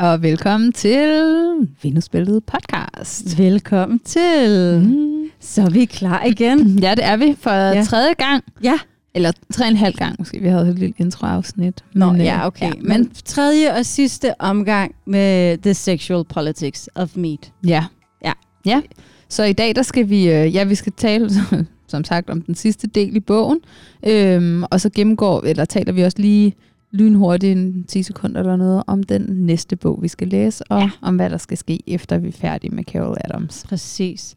og velkommen til Venusbæltet podcast. Velkommen til. Mm. Så er vi klar igen. Ja, det er vi for ja. tredje gang. Ja. Eller tre og en halv gang måske. Vi havde et lille introafsnit. Nå, Men, øh, ja, okay. Ja, men tredje og sidste omgang med The Sexual Politics of Meat. Ja. Ja. Ja. Så i dag, der skal vi, øh, ja, vi skal tale, som sagt, om den sidste del i bogen. Øhm, og så gennemgår, eller taler vi også lige lynhurtigt en 10 sekunder eller noget om den næste bog, vi skal læse, og ja. om hvad der skal ske, efter vi er færdige med Carol Adams. Præcis.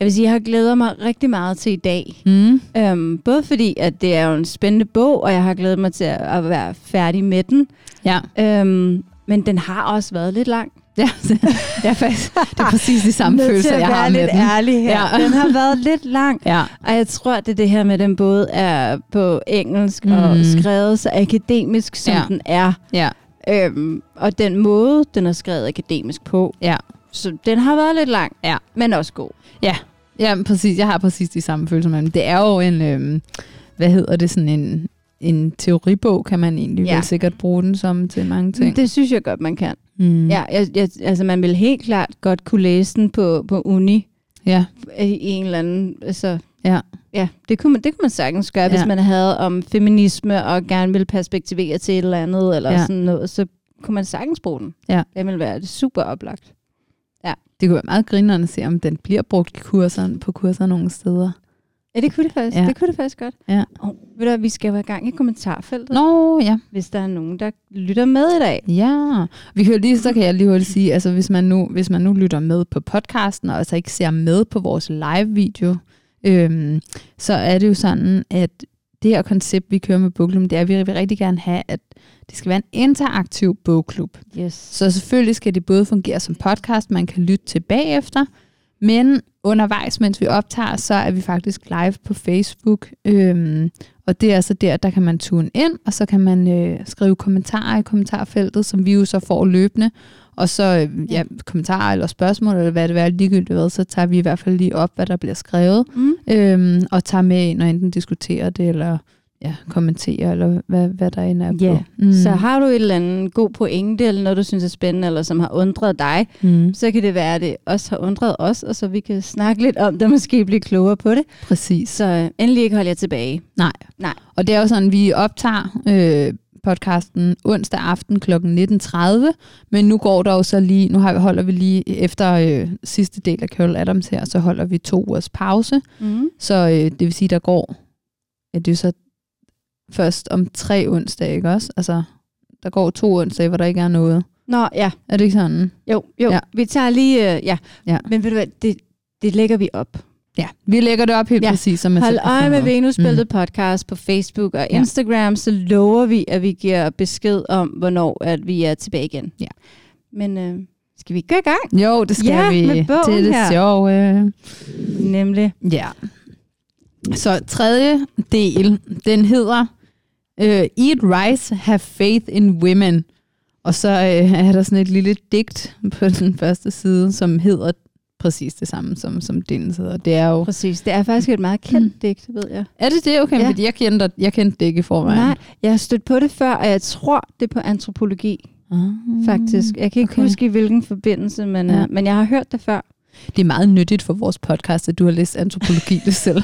Jeg vil sige, jeg har glædet mig rigtig meget til i dag. Mm. Øhm, både fordi, at det er jo en spændende bog, og jeg har glædet mig til at være færdig med den. Ja. Øhm, men den har også været lidt lang. Ja, ja faktisk, det er præcis de samme følelser, jeg har med lidt den. ærlig her. Ja. Den har været lidt lang. Ja. Og jeg tror, det er det her med, at den både er på engelsk mm. og skrevet så akademisk, som ja. den er. Ja. Øhm, og den måde, den er skrevet akademisk på. Ja. Så den har været lidt lang, ja. men også god. Ja, ja præcis. Jeg har præcis de samme følelser med den. Det er jo en, øhm, hvad hedder det, sådan en, en teoribog, kan man egentlig ja. vel sikkert bruge den som til mange ting. Det synes jeg godt, man kan. Mm. Ja, jeg, jeg, altså man vil helt klart godt kunne læse den på, på uni. Ja. I en eller anden, altså, ja. Ja, det kunne man, det kunne man sagtens gøre, ja. hvis man havde om feminisme og gerne ville perspektivere til et eller andet, eller ja. sådan noget, så kunne man sagtens bruge den. Ja. Det ville være super oplagt. Ja. Det kunne være meget grinerende at se, om den bliver brugt i kurser, på kurser nogle steder. Ja, det kunne det faktisk. Ja. Det kunne det faktisk godt. Ja. Og ved du, vi skal jo have gang i kommentarfeltet. Nå, ja. Hvis der er nogen, der lytter med i dag. Ja. Vi kan jo lige, så kan jeg lige hurtigt sige, altså hvis man nu, hvis man nu lytter med på podcasten, og altså ikke ser med på vores live-video, øhm, så er det jo sådan, at det her koncept, vi kører med bogklubben, det er, at vi vil rigtig gerne have, at det skal være en interaktiv bogklub. Yes. Så selvfølgelig skal det både fungere som podcast, man kan lytte til bagefter, men undervejs, mens vi optager, så er vi faktisk live på Facebook. Øhm, og det er altså der, der kan man tune ind, og så kan man øh, skrive kommentarer i kommentarfeltet, som vi jo så får løbende. Og så øh, ja, kommentarer eller spørgsmål, eller hvad det er ligegyldigt hvad, så tager vi i hvert fald lige op, hvad der bliver skrevet, mm. øhm, og tager med ind og enten diskuterer det, eller ja, kommentere, eller hvad, hvad der end er ja. på. Mm. Så har du et eller andet god pointe, eller noget, du synes er spændende, eller som har undret dig, mm. så kan det være, at det også har undret os, og så vi kan snakke lidt om det, og måske blive klogere på det. Præcis. Så øh, endelig ikke holde jer tilbage. Nej. Nej. Og det er jo sådan, vi optager øh, podcasten onsdag aften kl. 19.30, men nu går der jo så lige, nu har, holder vi lige efter øh, sidste del af Carol Adams her, så holder vi to ugers pause. Mm. Så øh, det vil sige, der går, ja, det er så først om tre onsdage, ikke også? Altså, der går to onsdage, hvor der ikke er noget. Nå, ja. Er det ikke sådan? Jo, jo. Ja. Vi tager lige, øh, ja. ja. Men ved du hvad, det, det lægger vi op. Ja, vi lægger det op helt ja. præcis. Som Hold øje med Venusbæltet mm. podcast på Facebook og Instagram, ja. så lover vi, at vi giver besked om, hvornår at vi er tilbage igen. Ja. Men øh, skal vi gå i gang? Jo, det skal ja, vi. Med bogen det er det her. sjove. Nemlig. Ja. Så tredje del, den hedder uh, Eat Rice, Have Faith in Women. Og så uh, er der sådan et lille digt på den første side, som hedder præcis det samme, som, som din hedder. Det er jo... Præcis. Det er faktisk et meget kendt mm. digt, ved jeg. Er det det? Okay, ja. fordi jeg kendte, jeg kendte det ikke i forvejen. Nej, jeg har stødt på det før, og jeg tror, det er på antropologi. Ah, faktisk. Jeg kan ikke okay. huske, i hvilken forbindelse, men, ja. uh, men jeg har hørt det før. Det er meget nyttigt for vores podcast, at du har læst antropologi det selv.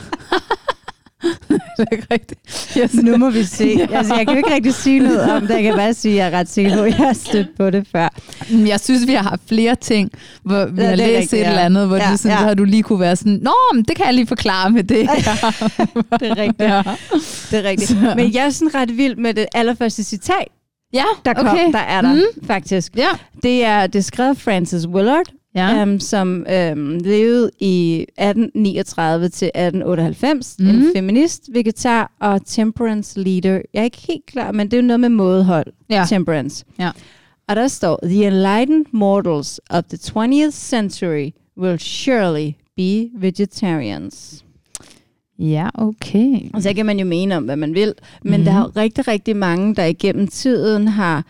det er ikke rigtigt. Yes. Nu må vi se. Ja. Altså, jeg kan jo ikke rigtig sige noget om det. Jeg kan bare sige, at jeg er ret sikker på, at jeg har stødt på det før. Jeg synes, vi har haft flere ting, hvor vi ja, har læst rigtigt, et ja. eller andet, hvor ja, du sådan, ja. så har du lige kunne være sådan, Nå, men det kan jeg lige forklare med det. det er rigtigt. Ja. Det er rigtigt. Så. Men jeg er sådan ret vild med det allerførste citat, Ja, der kom, okay. der er der mm. faktisk. Ja. Det er det skrevet Francis Willard, ja. um, som um, levede i 1839 til 1898. Mm. En feminist, vegetar og temperance leader. Jeg er ikke helt klar, men det er jo noget med mådehold. Ja. Temperance. Ja. Og der står, The enlightened mortals of the 20th century will surely be vegetarians. Ja, okay. Og så kan man jo mene om, hvad man vil, men Mhm. der er jo rigtig, rigtig mange, der igennem tiden har,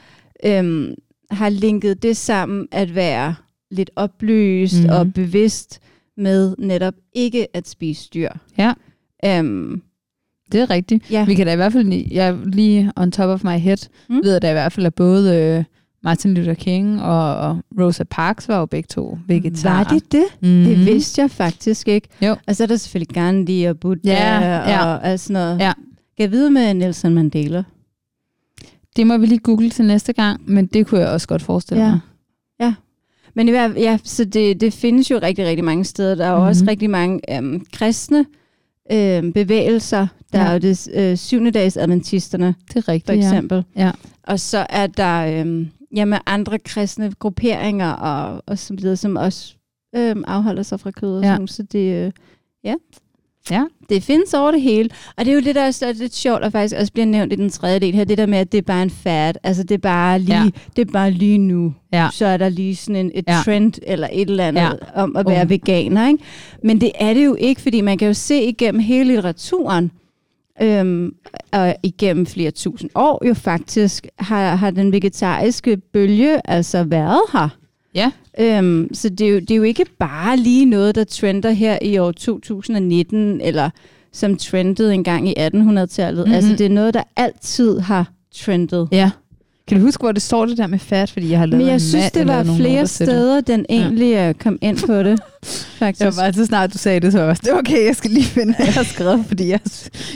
øhm, har linket det sammen at være lidt oplyst Mhm. og bevidst med netop ikke at spise dyr. Ja. Øhm, Det er rigtigt. Ja. Vi kan da i hvert fald, jeg lige on top of my head, Mm. mm. ved der i hvert fald er både øh, Martin Luther King og, og Rosa Parks var jo begge to vegetarer. Var det det? Mm-hmm. Det vidste jeg faktisk ikke. Jo. Og så er der selvfølgelig Gandhi og Buddha Ja, ja. og alt sådan noget. Ja. Kan jeg vide med Nelson Mandela? Det må vi lige google til næste gang, men det kunne jeg også godt forestille Ja. mig. Men i hvert ja, så det, det findes jo rigtig, rigtig mange steder. Der er Mhm. mm-hmm. også rigtig mange øhm, kristne øhm, bevægelser. Der Ja. ja. er jo det øh, syvende dags adventisterne, Det er for rigtigt, ja. eksempel. Ja. Og så er der øhm, jamen, andre kristne grupperinger, og, og så videre, som også øhm, afholder sig fra kød og Ja. sådan. Så det, øh, ja. Ja. Det findes over det hele. Og det er jo det, der er lidt sjovt, og faktisk også bliver nævnt i den tredje del her, det der med, at det er bare en fad. Altså det er bare lige, Ja. det er bare lige nu. Ja. Så er der lige sådan en, et Ja. trend eller et eller andet ja. om at være Uh. veganer. Ikke? Men det er det jo ikke, fordi man kan jo se igennem hele litteraturen, øhm, og igennem flere tusind år jo faktisk, har, har den vegetariske bølge altså været her. Ja. Øhm, så det er, jo, det er jo ikke bare lige noget, der trender her i år 2019, eller som trendede engang i 1800-tallet. Mhm. Mm-hmm. Altså det er noget, der altid har trendet. Ja. Kan du huske, hvor det står det der med fat? Fordi jeg har lavet Men jeg synes, det var flere noter steder, den egentlig ja. kom ind på det. Faktisk. Jeg var bare, så snart du sagde det, så var jeg også, det er okay, jeg skal lige finde, hvad jeg har skrevet, fordi jeg,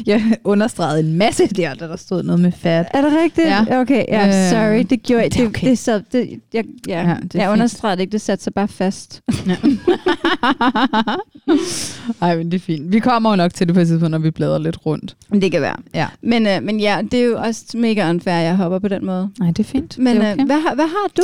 jeg understregede en masse der, da der stod noget med fat. Er det rigtigt? Ja. Okay, ja, Øh, sorry. Det gjorde jeg. det er Det, okay. det, så, det, jeg, ja, Ja, ja, det jeg understregede ikke. Det satte sig bare fast. Ej, men det er fint. Vi kommer jo nok til det på et tidspunkt, når vi bladrer lidt rundt. Det kan være. Ja. Men, øh, men ja, det er jo også mega unfair, at jeg hopper på den måde. Nej, det er fint. Men det er okay. øh, hvad, har- hvad har du?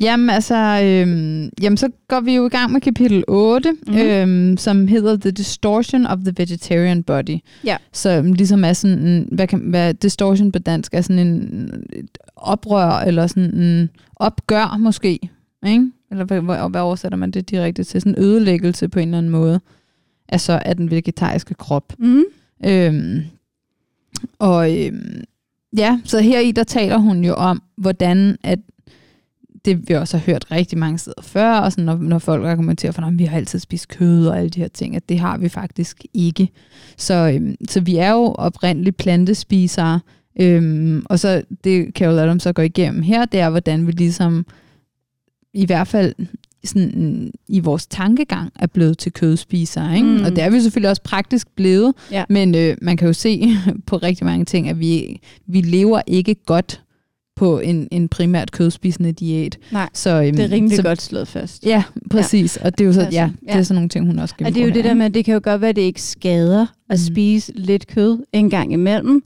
Jamen altså, øhm, jamen, så går vi jo i gang med kapitel 8, Mhm. mm-hmm. øhm, som hedder The Distortion of the Vegetarian Body. Ja. Som ligesom er sådan, en, hvad, kan, hvad distortion på dansk er sådan en et oprør, eller sådan en opgør måske, ikke? Eller hvad, hvad, hvad oversætter man det direkte til? Sådan en ødelæggelse på en eller anden måde, altså af den vegetariske krop. Mm. Øhm, og øhm, ja, så her i der taler hun jo om, hvordan at det vi også har hørt rigtig mange steder før, og sådan, når, når folk argumenterer for, at vi har altid spist kød og alle de her ting, at det har vi faktisk ikke. Så, øhm, så vi er jo oprindeligt plantespisere, øhm, og så det Carol Adams så går igennem her, det er, hvordan vi ligesom i hvert fald sådan, i vores tankegang er blevet til kødspisere. Ikke? Mm. Og det er vi selvfølgelig også praktisk blevet, Ja. men øh, man kan jo se på rigtig mange ting, at vi, vi lever ikke godt på en, en primært kødspisende diæt. Nej, så, øhm, det er rimelig så, godt slået fast. Ja, præcis. Og det er jo så, ja, det er ja. sådan nogle ting, hun også Og det er jo det der med, at det kan jo godt være, at det ikke skader at Mm. spise lidt kød en gang imellem.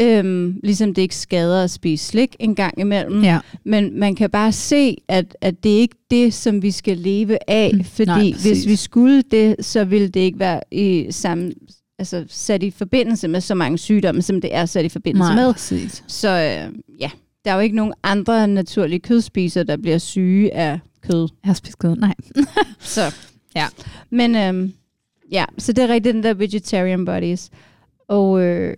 Øhm, ligesom det ikke skader at spise slik en gang imellem. Ja, Men man kan bare se, at, at det er ikke det, som vi skal leve af. Mm. Fordi Nej, præcis. hvis vi skulle det, så ville det ikke være i samme, altså sat i forbindelse med så mange sygdomme, som det er sat i forbindelse nej, med. præcis. Så øh, ja, der er jo ikke nogen andre naturlige kødspisere, der bliver syge af kød. Jeg har spist kød. Nej. Så Ja. Men øhm, ja, så det er rigtigt den der vegetarian bodies. Og øh,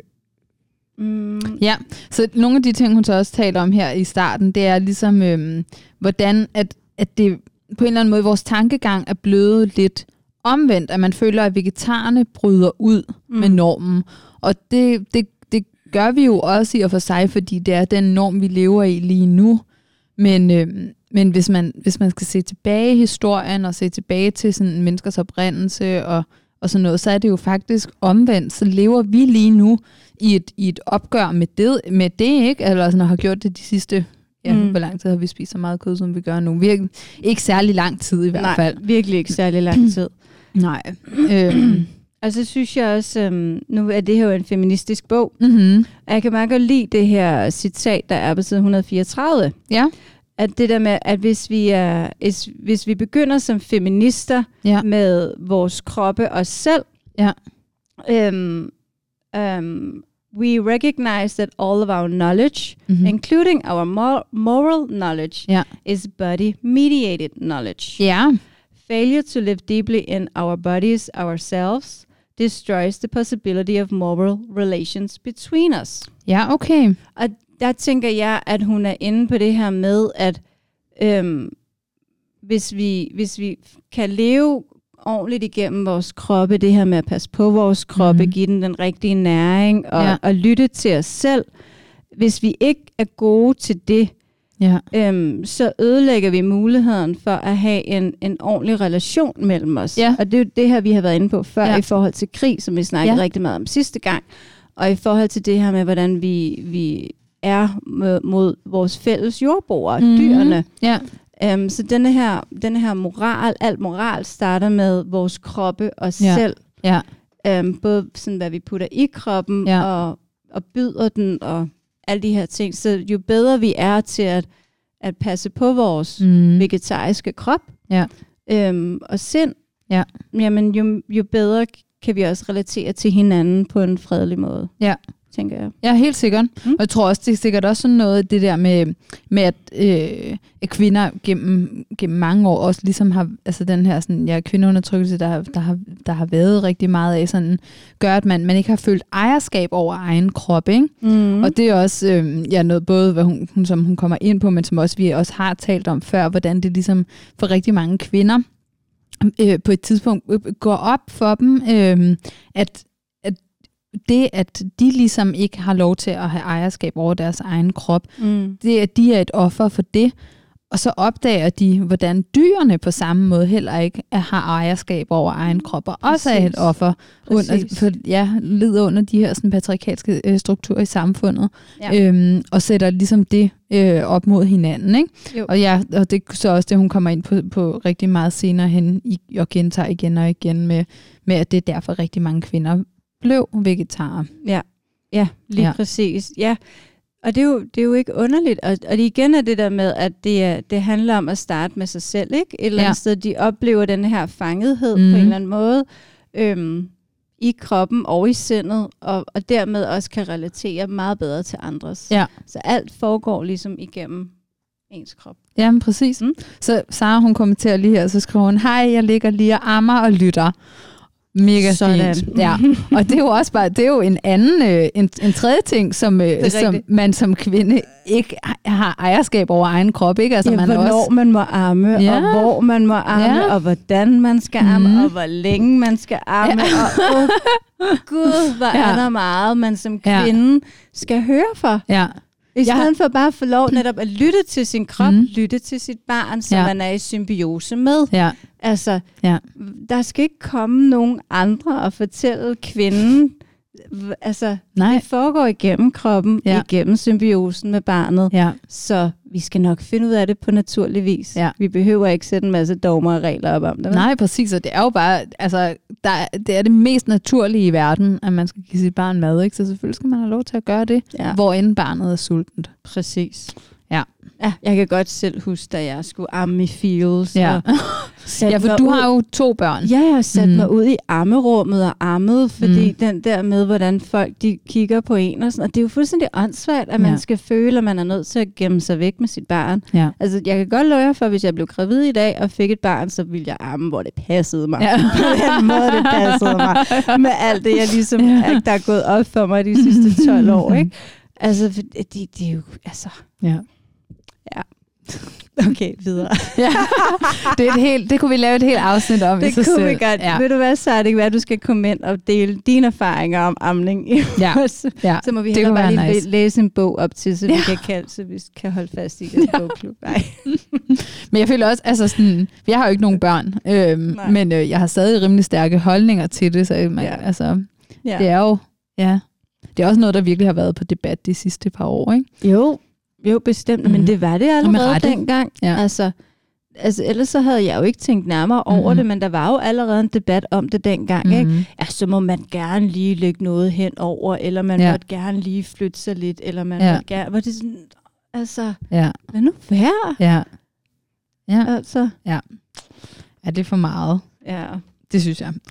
mm, Ja, så nogle af de ting, hun så også taler om her i starten, det er ligesom, øhm, hvordan at, at det på en eller anden måde, vores tankegang er blevet lidt omvendt, at man føler, at vegetarerne bryder ud mm. med normen. Og det, det, det gør vi jo også i og for sig, fordi det er den norm, vi lever i lige nu. Men, øhm, men hvis, man, hvis man skal se tilbage i historien, og se tilbage til sådan en menneskers oprindelse og, og sådan noget, så er det jo faktisk omvendt. Så lever vi lige nu i et, i et opgør med det, med det ikke? Eller sådan, har gjort det de sidste, ja, mm. hvor lang tid har vi spist så meget kød, som vi gør nu? Virkelig, ikke særlig lang tid i hvert nej, fald. virkelig ikke særlig lang tid. Nej. øhm, Og så synes jeg også, øhm, nu er det her jo en feministisk bog, mm-hmm. og jeg kan meget godt lide det her citat, der er på side 134. Ja. At det der med, at hvis vi, er, hvis, hvis vi begynder som feminister Ja. med vores kroppe og selv, Ja. øhm, øhm, we recognize that all of our knowledge, Mm-hmm. including our mor- moral knowledge, is body-mediated knowledge. Ja. Failure to live deeply in our bodies ourselves destroys the possibility of moral relations between us. Ja, okay. Og der tænker jeg, at hun er inde på det her med, at øhm, hvis, vi, hvis vi kan leve ordentligt igennem vores kroppe, det her med at passe på vores kroppe, mm. give den den rigtige næring og, ja. og lytte til os selv. Hvis vi ikke er gode til det, Ja. øhm, så ødelægger vi muligheden for at have en, en ordentlig relation mellem os. Ja. Og det er jo det her, vi har været inde på før Ja. i forhold til krig, som vi snakkede Ja. rigtig meget om sidste gang. Og i forhold til det her med, hvordan vi, vi er mod, vores fælles jordboere, Mhm. mm. dyrene. Ja. Um, så denne her, denne her moral, alt moral starter med vores kroppe og Ja. selv. Ja. Um, både sådan, hvad vi putter i kroppen Ja. og, og byder den og alle de her ting. Så jo bedre vi er til at, at passe på vores. Mm. vegetariske krop Ja. um, og sind, Ja. jamen jo, jo bedre kan vi også relatere til hinanden på en fredelig måde. Ja. Tænker jeg. Ja, helt sikkert. Mm. Og jeg tror også, det er sikkert også sådan noget, det der med, med at, øh, at kvinder gennem, gennem mange år også ligesom har, altså den her sådan, ja, kvindeundertrykkelse, der, der, har, der har været rigtig meget af, sådan, gør, at man, man ikke har følt ejerskab over egen krop, ikke? Mm. Og det er også øh, ja, noget både, hvad hun, hun, som hun kommer ind på, men som også vi også har talt om før, hvordan det ligesom for rigtig mange kvinder øh, på et tidspunkt øh, går op for dem, øh, at det, at de ligesom ikke har lov til at have ejerskab over deres egen krop, mm. det at de er et offer for det, og så opdager de, hvordan dyrene på samme måde heller ikke har ejerskab over egen krop, og også er et Præcis. offer, under, Præcis. for, ja, lider under de her sådan, patriarkalske øh, strukturer i samfundet, Ja. øhm, og sætter ligesom det øh, op mod hinanden. Ikke? Jo. Og, ja, og det er så også det, hun kommer ind på, på rigtig meget senere hen, i, og gentager igen og igen med, med, at det er derfor rigtig mange kvinder blev vegetarer. Ja, ja lige ja. Præcis. Ja. Og det er, jo, det er jo ikke underligt. Og, og det igen er det der med, at det, er, det handler om at starte med sig selv. Ikke? Et eller andet Ja. sted, de oplever den her fangethed mm. Mhm. på en eller anden måde øhm, i kroppen og i sindet, og, og dermed også kan relatere meget bedre til andres. Ja. Så alt foregår ligesom igennem ens krop. Jamen, præcis. Mm. Så Sara, hun kommenterer lige her, så skriver hun, hej, jeg ligger lige og ammer og lytter. Mega Sådan. fint. Ja. Og det er jo også bare, det er jo en anden, øh, en, en tredje ting, som, øh, som man som kvinde ikke har ejerskab over egen krop. Ikke? Altså, ja, man hvornår også, man må amme, Ja. og hvor man må amme, Ja. og hvordan man skal amme, Mhm. og hvor længe man skal amme. Ja. Og åh, gud, hvor Ja. er der meget, man som Ja. kvinde skal høre for. ja, I Jeg stedet for bare at få lov netop at lytte til sin krop, Mhm. lytte til sit barn, som Ja. man er i symbiose med. ja, Altså, Ja. der skal ikke komme nogen andre og fortælle kvinden, altså, nej, det foregår igennem kroppen, Ja. igennem symbiosen med barnet. ja, Så vi skal nok finde ud af det på naturlig vis. Ja. Vi behøver ikke sætte en masse dogmer og regler op om det. vel? nej, præcis. Og det er jo bare, altså, der, er- det er det mest naturlige i verden, at man skal give sit barn mad. Ikke? Så selvfølgelig skal man have lov til at gøre det, Ja. hvor end barnet er sultent. Præcis. Ja. ja. Jeg kan godt selv huske, da jeg skulle amme i fields. Ja. Ja, for du ud- har jo to børn. Ja, jeg har sat Mm. mig ud i ammerummet og ammet, fordi Mm. den der med, hvordan folk de kigger på en og sådan, og det er jo fuldstændig åndssvagt, at man Ja. skal føle, at man er nødt til at gemme sig væk med sit barn. Ja. Altså, jeg kan godt love jer for, hvis jeg blev gravid i dag og fik et barn, så ville jeg amme, hvor det passede mig. Ja. på den måde, det passede mig. Med alt det, jeg ligesom, Ja. der er gået op for mig de sidste 12 år, ikke? Altså, det, det er jo, altså... Ja. Okay, videre. ja. Det, er et helt, det kunne vi lave et helt afsnit om i Det sig kunne selv. vi godt. Ja. Ja. Ved du hvad, så er det at du skal komme ind og dele dine erfaringer om amning. i Ja. vores- Ja. Så må vi det heller kunne bare lige nice. læse en bog op til, så vi, Ja. kan, kalde, så vi kan holde fast i den ja. bogklub. Nej. Men jeg føler også, altså sådan, jeg har jo ikke nogen børn, øhm, Nej. men øh, jeg har stadig rimelig stærke holdninger til det, så man, Ja. ja. altså, Ja. det er jo, ja, det er også noget, der virkelig har været på debat de sidste par år, ikke? Jo, jo bestemt, mm. Mhm. men det var det allerede rette. dengang. Ja. Altså, altså, ellers så havde jeg jo ikke tænkt nærmere over Mhm. det, men der var jo allerede en debat om det dengang. Mm. Ikke? Mhm. Ja, så må man gerne lige lægge noget hen over, eller man Ja. ja. måtte gerne lige flytte sig lidt, eller man Ja. ja. måtte gerne... Var det sådan, altså, Ja, hvad nu værd? ja. Ja, Altså, er det for meget? ja. Det synes jeg.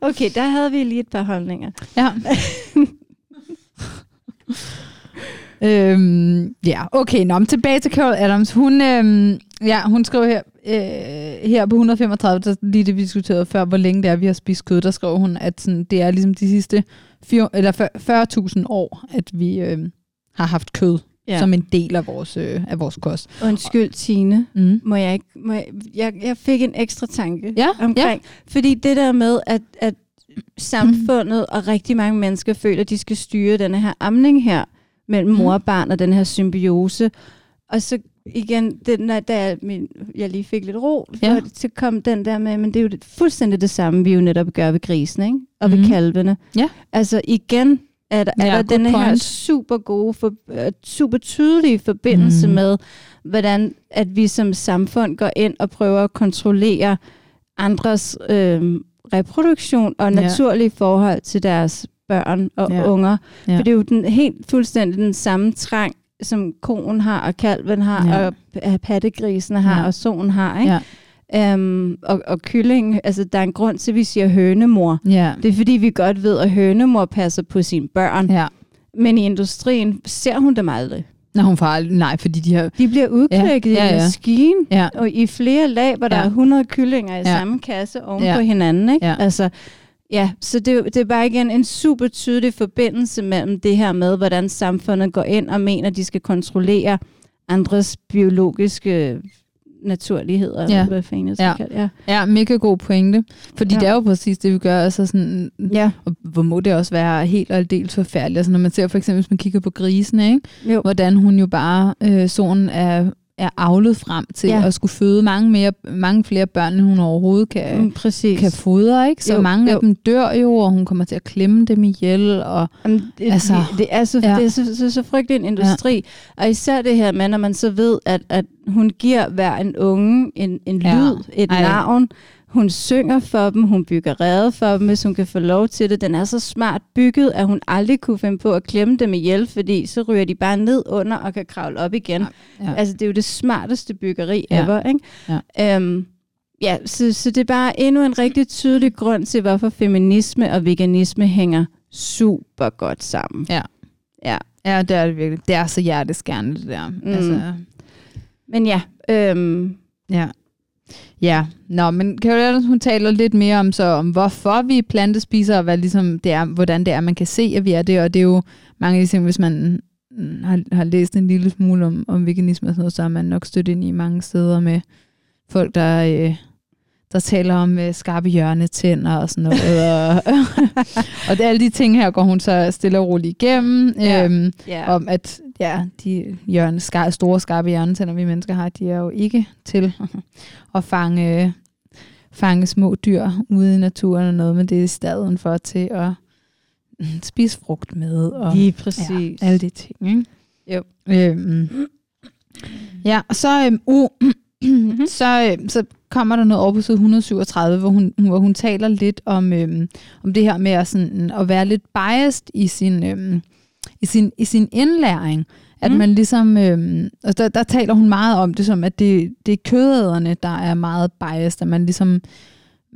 Okay, der havde vi lige et par holdninger. Ja. øhm, ja, okay. Nå, men tilbage til Carol Adams. Hun, øhm, ja, hun skrev her, øh, her på 135, der, lige det vi diskuterede før, hvor længe det er, vi har spist kød, der skrev hun, at sådan, det er ligesom de sidste fire, eller 40.000 år, at vi øh, har haft kød ja. som en del af vores, øh, af vores kost. Undskyld, Tine. Mm. Må jeg ikke... Må jeg, jeg, jeg fik en ekstra tanke Ja, omkring. Fordi det der med, at, at samfundet og rigtig mange mennesker føler, at de skal styre denne her amning her mellem mor og barn og den her symbiose. Og så igen, den der, da min, jeg lige fik lidt ro, Ja. ja. så kom den der med, men det er jo det, fuldstændig det samme, vi jo netop gør ved grisen, ikke? Og ved Mhm. kalvene. Ja. Altså igen er der, Ja, er der den her point. super gode, for, øh, super tydelige forbindelse Mhm. med, hvordan at vi som samfund går ind og prøver at kontrollere andres øh, reproduktion og Ja. naturlige forhold til deres børn og Ja. unger. Ja. For det er jo den, helt fuldstændig den samme trang, som konen har, og kalven har, Ja. og p- pattegrisen har, Ja. og solen har. Ikke? Ja. Um, og, og kylling, altså der er en grund til, at vi siger hønemor. Ja. Det er fordi, vi godt ved, at hønemor passer på sine børn. Ja. Men i industrien ser hun dem aldrig. Nå, hun får aldrig, nej, fordi de har... De bliver udklækket Ja, ja, ja, i maskine, Ja, og i flere lag, hvor der Ja. er 100 kyllinger i Ja. samme kasse oven ja. på hinanden. Ikke? Ja. Altså, ja, så det, er det er bare igen en super tydelig forbindelse mellem det her med, hvordan samfundet går ind og mener, at de skal kontrollere andres biologiske naturligheder. Ja. Hvad fanden Ja. kalde- ja. ja, mega god pointe. Fordi ja. Det er jo præcis det, vi gør. Altså sådan, ja. og hvor må det også være helt og aldeles forfærdeligt. Altså når man ser for eksempel, hvis man kigger på grisene, ikke? Jo. hvordan hun jo bare, øh, solen er, er avlet frem til ja. At skulle føde mange, mere, mange flere børn, end hun overhovedet kan, Mm, præcis. kan fodre. Ikke? Så Jo, mange af jo. dem dør jo, og hun kommer til at klemme dem ihjel. Og, Jamen, det, Altså, det, det er, så, ja. det er så, så, så frygtelig en industri. Ja. Og især det her med, når man så ved, at, at hun giver hver en unge en, en lyd, Ja. et. Ej. navn. Hun synger for dem, hun bygger rede for dem, hvis hun kan få lov til det. Den er så smart bygget, at hun aldrig kunne finde på at klemme dem ihjel, fordi så ryger de bare ned under og kan kravle op igen. Ja. Ja. Altså, det er jo det smarteste byggeri Ja. ja. ever, ikke? Ja. Øhm, ja, så, så det er bare endnu en rigtig tydelig grund til, hvorfor feminisme og veganisme hænger super godt sammen. Ja. Ja. ja, det er det virkelig. Det er så hjerteskærende, det der. Mm. Altså, Men ja, øhm, Ja. Ja, nå, men Caroline, hun taler lidt mere om så om hvorfor vi er plantespisere, og hvad ligesom det er, hvordan det er, man kan se, at vi er det, og det er jo mange af de ting, hvis man mm, har, har læst en lille smule om, om veganisme og sådan noget, så er man nok stødt ind i mange steder med folk, der, øh, der taler om øh, skarpe hjørnetænder og sådan noget. og, og det, alle de ting her går hun så stille og roligt igennem. Ja. Øhm, ja. om at ja, de hjørne, skar, store skarpe hjørnetænder, vi mennesker har, de er jo ikke til at fange, fange små dyr ude i naturen og noget, men det er i stedet for til at spise frugt med. Og, Lige præcis. Ja, alle de ting. Ikke? Jo. Øhm, ja, og så, øhm, uh, så, øhm, så kommer der noget over på side 137, hvor hun, hvor hun taler lidt om, øhm, om det her med at, sådan, at være lidt biased i sin, øhm, i sin, i sin indlæring. At Mm. man ligesom, øhm, altså der, der taler hun meget om det som, at det, det er kødæderne, der er meget biased, at man ligesom,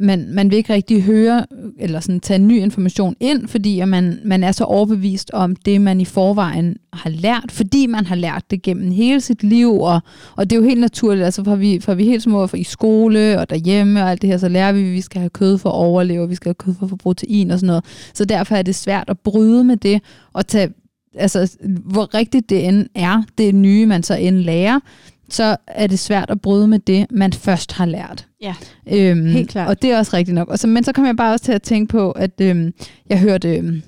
man, man vil ikke rigtig høre, eller sådan tage ny information ind, fordi at man, man er så overbevist om det, man i forvejen har lært, fordi man har lært det gennem hele sit liv, og, og det er jo helt naturligt, altså fra vi, fra vi helt små, fra i skole og derhjemme og alt det her, så lærer vi, at vi skal have kød for at overleve, og vi skal have kød for at få protein og sådan noget. Så derfor er det svært at bryde med det, og tage, altså hvor rigtigt det end er, det nye, man så end lærer, så er det svært at bryde med det, man først har lært. Ja, Øhm, helt klart. Og det er også rigtigt nok. Og så, men så kom jeg bare også til at tænke på, at øhm, jeg hørte øhm,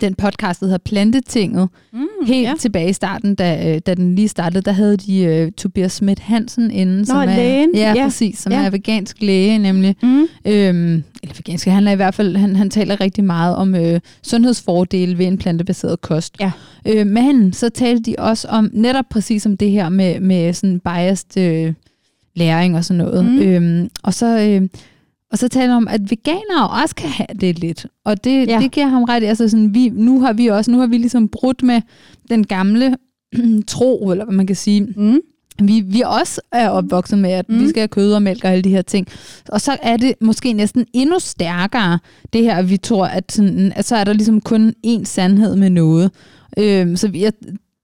den podcast, der hedder Plantetinget, Mm, helt ja. tilbage i starten, da, øh, da den lige startede, der havde de øh, Tobias Schmidt Hansen inde, som er, lægen. ja, Ja. præcis, som Ja. er vegansk læge, nemlig. Mm. Øhm, eller vegansk, han er i hvert fald, han, han taler rigtig meget om øh, sundhedsfordele ved en plantebaseret kost. Ja. Øh, men så talte de også om, netop præcis om det her med, med sådan biased øh, læring og sådan noget. Mm. Øhm, og så... Øh, og så taler om, at veganere også kan have det lidt. Og det, Ja. det giver ham ret. Altså sådan, vi, nu har vi også, nu har vi ligesom brudt med den gamle tro, eller hvad man kan sige, Mm. vi, vi også er opvokset med, at mm. Vi skal have kød og mælk og alle de her ting. Og så er det måske næsten endnu stærkere, det her, vi tror, at, sådan, at så er der ligesom kun én sandhed med noget. Øhm, så vi- jeg,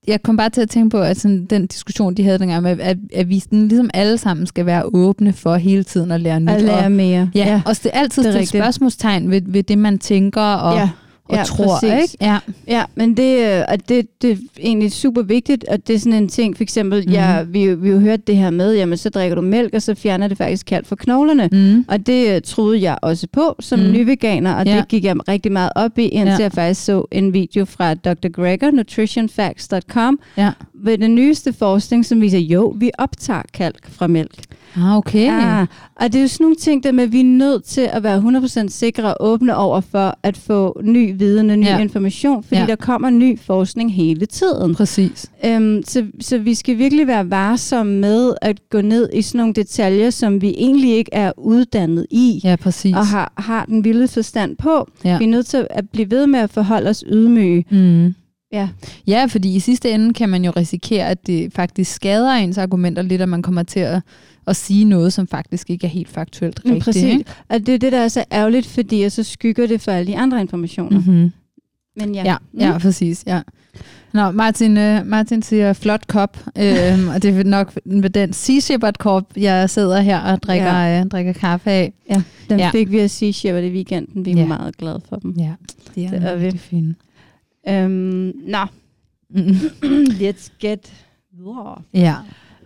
jeg kom bare til at tænke på, at sådan, den diskussion, de havde dengang, med, at, at vi sådan, ligesom alle sammen skal være åbne for hele tiden at lære nyt. At lære og, mere. ja, ja, og det er altid det er spørgsmålstegn ved, ved det, man tænker, og, ja. Og Ja, tror, præcis. ikke? Ja. Ja, men det, øh, og det, det er egentlig super vigtigt, og det er sådan en ting, for eksempel, mm. ja, vi, vi har jo hørt det her med, jamen så drikker du mælk, og så fjerner det faktisk kalk fra knoglerne. Mm. Og det øh, troede jeg også på som Mm. mm. ny veganer, og Ja. det gik jeg rigtig meget op i, indtil Ja. jeg faktisk så en video fra Dr. Greger, nutritionfacts.com, Ja. ved den nyeste forskning, som viser, jo, vi optager kalk fra mælk. Ah, okay. Ah, og det er jo sådan nogle ting, der med, at vi er nødt til at være 100% sikre og åbne over for at få ny viden og ny Ja. information, fordi ja. der kommer ny forskning hele tiden. Præcis. Øhm, så, så vi skal virkelig være varsomme med at gå ned i sådan nogle detaljer, som vi egentlig ikke er uddannet i. Ja, præcis. og har, har den vilde forstand på. Ja. Vi er nødt til at blive ved med at forholde os ydmyge. Mm. Ja. Ja, fordi i sidste ende kan man jo risikere, at det faktisk skader ens argumenter lidt, at man kommer til at, at sige noget, som faktisk ikke er helt faktuelt Mm, rigtigt. præcis. Ikke? Og det er det, der er så ærgerligt, fordi så skygger det for alle de andre informationer. Mm. Mm-hmm. Men ja. Ja, ja, præcis. Ja. Nå, Martin, uh, Martin siger flot kop, øhm, og det er nok med den Sea Shepherd kop, jeg sidder her og drikker, ja. uh, drikker kaffe af. ja. Den Ja. ja. fik vi at sige Shepherd i weekenden. Vi er Ja. ja. meget glade for dem. Ja, det er, Det er vi. fint. Øhm, nå, Mm. let's get videre. Ja.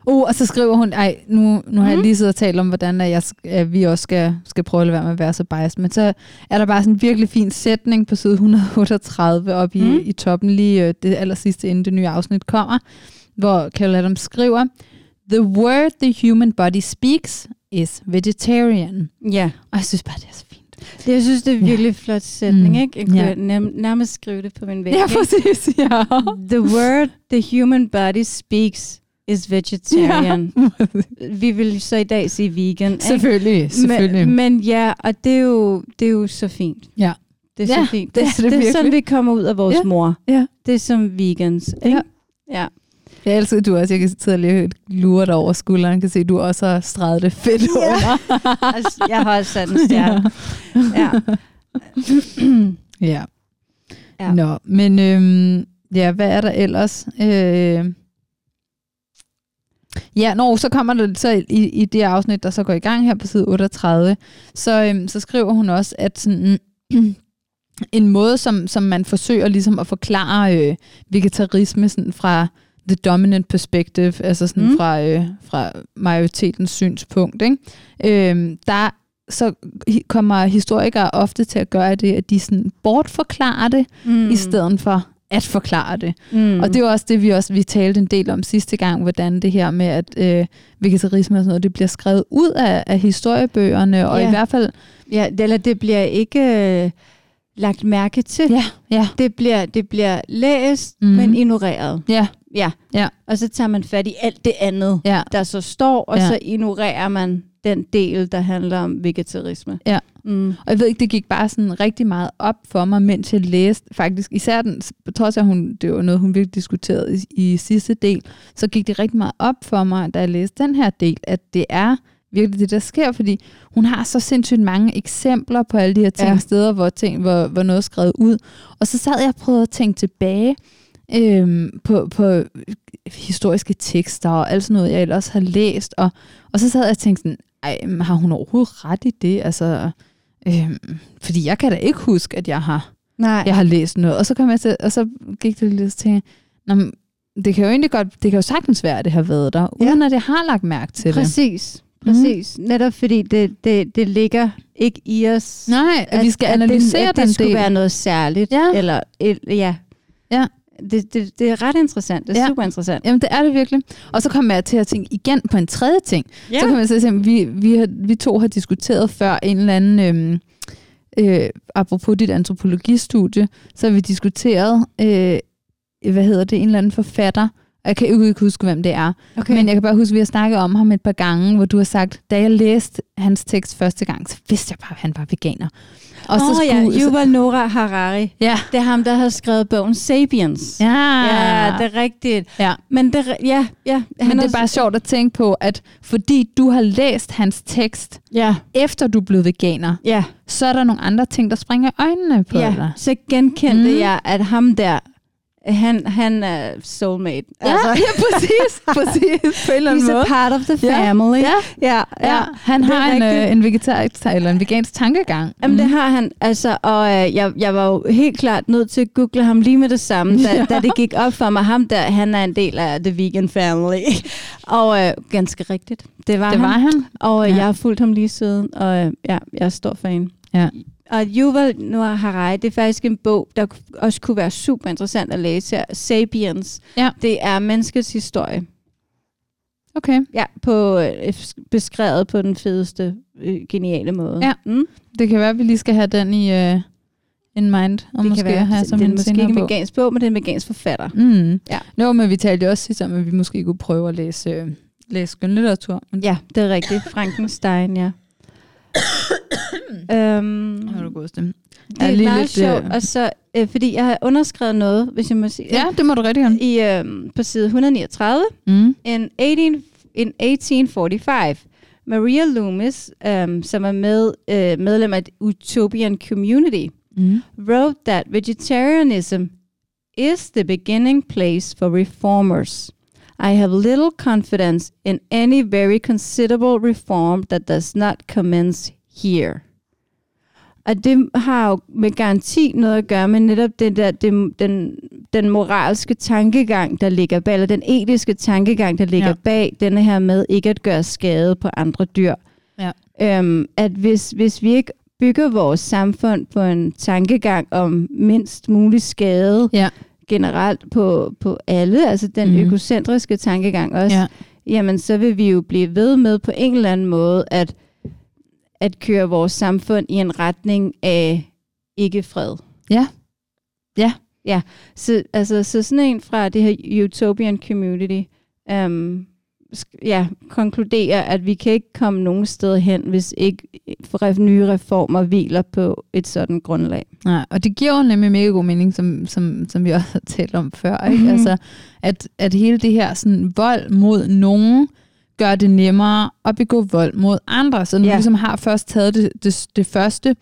Uh, og så skriver hun, ej, nu, nu har jeg Mhm. lige siddet og talt om, hvordan at jeg, at vi også skal, skal prøve at lade være med at være så biased, men så er der bare sådan en virkelig fin sætning på side 138 oppe i, Mhm. i toppen, lige øh, det aller sidste, inden det nye afsnit kommer, hvor Carol Adams skriver, The word the human body speaks is vegetarian. Ja, Og jeg synes bare, det er så jeg synes, det er Ja. virkelig flot sætning, Mm. ikke? Jeg kunne Ja. ja. nærm- nærmest skrive det på min væg. Ja, præcis, ja. The word the human body speaks is vegetarian. Vi vil så i dag sige vegan. ikke? selvfølgelig, selvfølgelig. Men, men ja, og det er, jo, det er jo så fint. Ja. Det er Ja, så fint. det Det, det det, er sådan, vi kommer ud af vores Ja. mor. Ja. Det er som vegans. Ikke? Ja. Jeg elsker, at du også jeg kan sidde og lige lure dig over skulderen. Kan se, at du også har streget det fedt Ja. under. Altså, jeg har også sat en stjerne. Ja. Ja. Ja. Nå, men øhm, ja, hvad er der ellers? Øh, ja, nå, så kommer der så i, i det afsnit, der så går i gang her på side 38, så, øhm, så skriver hun også, at sådan, en måde, som, som man forsøger ligesom at forklare øh, vegetarisme sådan fra the dominant perspective, altså sådan mm. Fra, øh, fra majoritetens synspunkt, ikke? Øhm, der så kommer historikere ofte til at gøre det, at de sådan bortforklarer det, mm. i stedet for at forklare det. Mm. Og det er jo også det, vi også vi talte en del om sidste gang, hvordan det her med, at øh, vegetarisme og sådan noget, det bliver skrevet ud af, af historiebøgerne, og Ja. i hvert fald, Ja, eller det bliver ikke øh, lagt mærke til. ja, ja, Det, bliver, det bliver læst, mm. men ignoreret. ja, Ja. Ja. Og så tager man fat i alt det andet, ja, der så står, og Ja. så ignorerer man den del, der handler om vegetarisme. Ja. Mm. Og jeg ved ikke, det gik bare sådan rigtig meget op for mig, mens jeg læste, faktisk især den, på trods af, at hun, det var noget, hun virkelig diskuterede i, i sidste del, så gik det rigtig meget op for mig, da jeg læste den her del, at det er virkelig det, der sker, fordi hun har så sindssygt mange eksempler på alle de her ting, ja. Ja. steder, hvor, ting, hvor, hvor noget er skrevet ud. Og så sad jeg og prøvede at tænke tilbage øhm, på, på historiske tekster og alt sådan noget, jeg ellers har læst, og, og så sad jeg og tænkte sådan, ej, har hun overhovedet ret i det? Altså, øhm, fordi jeg kan da ikke huske, at jeg har, Nej. jeg har læst noget. Og så kom jeg til, og så gik det lidt til, det kan jo egentlig godt, det kan jo sagtens være, at det har været der, Ja. uden at jeg har lagt mærke til det. Præcis. Præcis. Mm. Netop fordi det, det, det ligger ikke i os. Nej, at, vi skal at analysere det, at den det skulle del. være noget særligt. Ja. Eller, el, ja. Ja. Det, det, det er ret interessant. Det er Ja. super interessant. Jamen, det er det virkelig. Og så kom jeg til at tænke igen på en tredje ting. Ja. Så kan man sige, at vi, vi, har, vi to har diskuteret før en eller anden, øhm, øh, apropos dit antropologistudie, så har vi diskuteret, øh, hvad hedder det, en eller anden forfatter, og jeg kan ikke huske, hvem det er, Okay. men jeg kan bare huske, at vi har snakket om ham et par gange, hvor du har sagt, da jeg læste hans tekst første gang, så vidste jeg bare, at han var veganer. Og oh, ja, så, Yuval Noah Harari. ja, Det er ham, der har skrevet bogen Sapiens. ja, ja det er rigtigt. ja. Men det, ja, ja. han Men det er bare sjovt at tænke på, at fordi du har læst hans tekst, Ja, efter du blev veganer, ja, så er der nogle andre ting, der springer øjnene på ja. dig. Så genkendte mm. jeg, at ham der, han, han er soulmate. Ja, altså. ja præcis, præcis, på en eller anden He's måde. a part of the Ja, family. ja. ja, Ja, han det er har en, øh, en vegetarisk eller en vegansk tankegang. Jamen, Mhm. det har han, altså, og øh, jeg, jeg var jo helt klart nødt til at google ham lige med det samme, da, Ja. da det gik op for mig. Ham der, han er en del af The Vegan Family. og øh, ganske rigtigt, det var det han. var han. Og øh, Ja. jeg har fulgt ham lige siden, og øh, ja, jeg er stor fan. Ja. Og Yuval Noah Harari, det er faktisk en bog, der også kunne være super interessant at læse her. Sapiens. Ja. Det er menneskets historie. Okay, Ja, på, øh, beskrevet på den fedeste, øh, geniale måde. Ja. Mm. det kan være, at vi lige skal have den i uh, in mind, og Det måske kan være, have som det er en måske ikke en vegansk bog, men det er en vegansk forfatter. Mm. Ja. Nå, men vi talte også sidst om, at vi måske kunne prøve at læse, øh, læse skønlitteratur. Ja, det er rigtigt. Frankenstein, ja. Øhm, har du god stemme. det er er lige meget lidt, sjovt, øh, og så, øh, fordi jeg har underskrevet noget, hvis jeg må sige. Ja, det må du rigtig gerne. I, øh, på side 139. Mm. In, 18, in 1845, Maria Loomis, um, som er med, uh, medlem af Utopian Community, Mm. wrote that vegetarianism is the beginning place for reformers. I have little confidence in any very considerable reform that does not commence here. Og det har jo med garanti noget at gøre med netop det der, det, den, den moralske tankegang, der ligger bag, eller den etiske tankegang, der ligger Ja. bag denne her med ikke at gøre skade på andre dyr. Ja. Øhm, at hvis, hvis vi ikke bygger vores samfund på en tankegang om mindst mulig skade Ja. generelt på, på alle, altså den mm. økocentriske tankegang også, Ja. jamen så vil vi jo blive ved med på en eller anden måde at, at køre vores samfund i en retning af ikke fred. Ja. Ja. Ja, så, altså, så sådan en fra det her Utopian Community, um, ja, konkluderer, at vi kan ikke komme nogen sted hen, hvis ikke nye reformer hviler på et sådan grundlag. Nej, og det giver jo nemlig mega god mening, som, som, som vi også har talt om før. Ikke? Mhm. Altså, at, at hele det her sådan, vold mod nogen gør det nemmere at begå vold mod andre. Så når ja. Du ligesom har først taget det, det, det første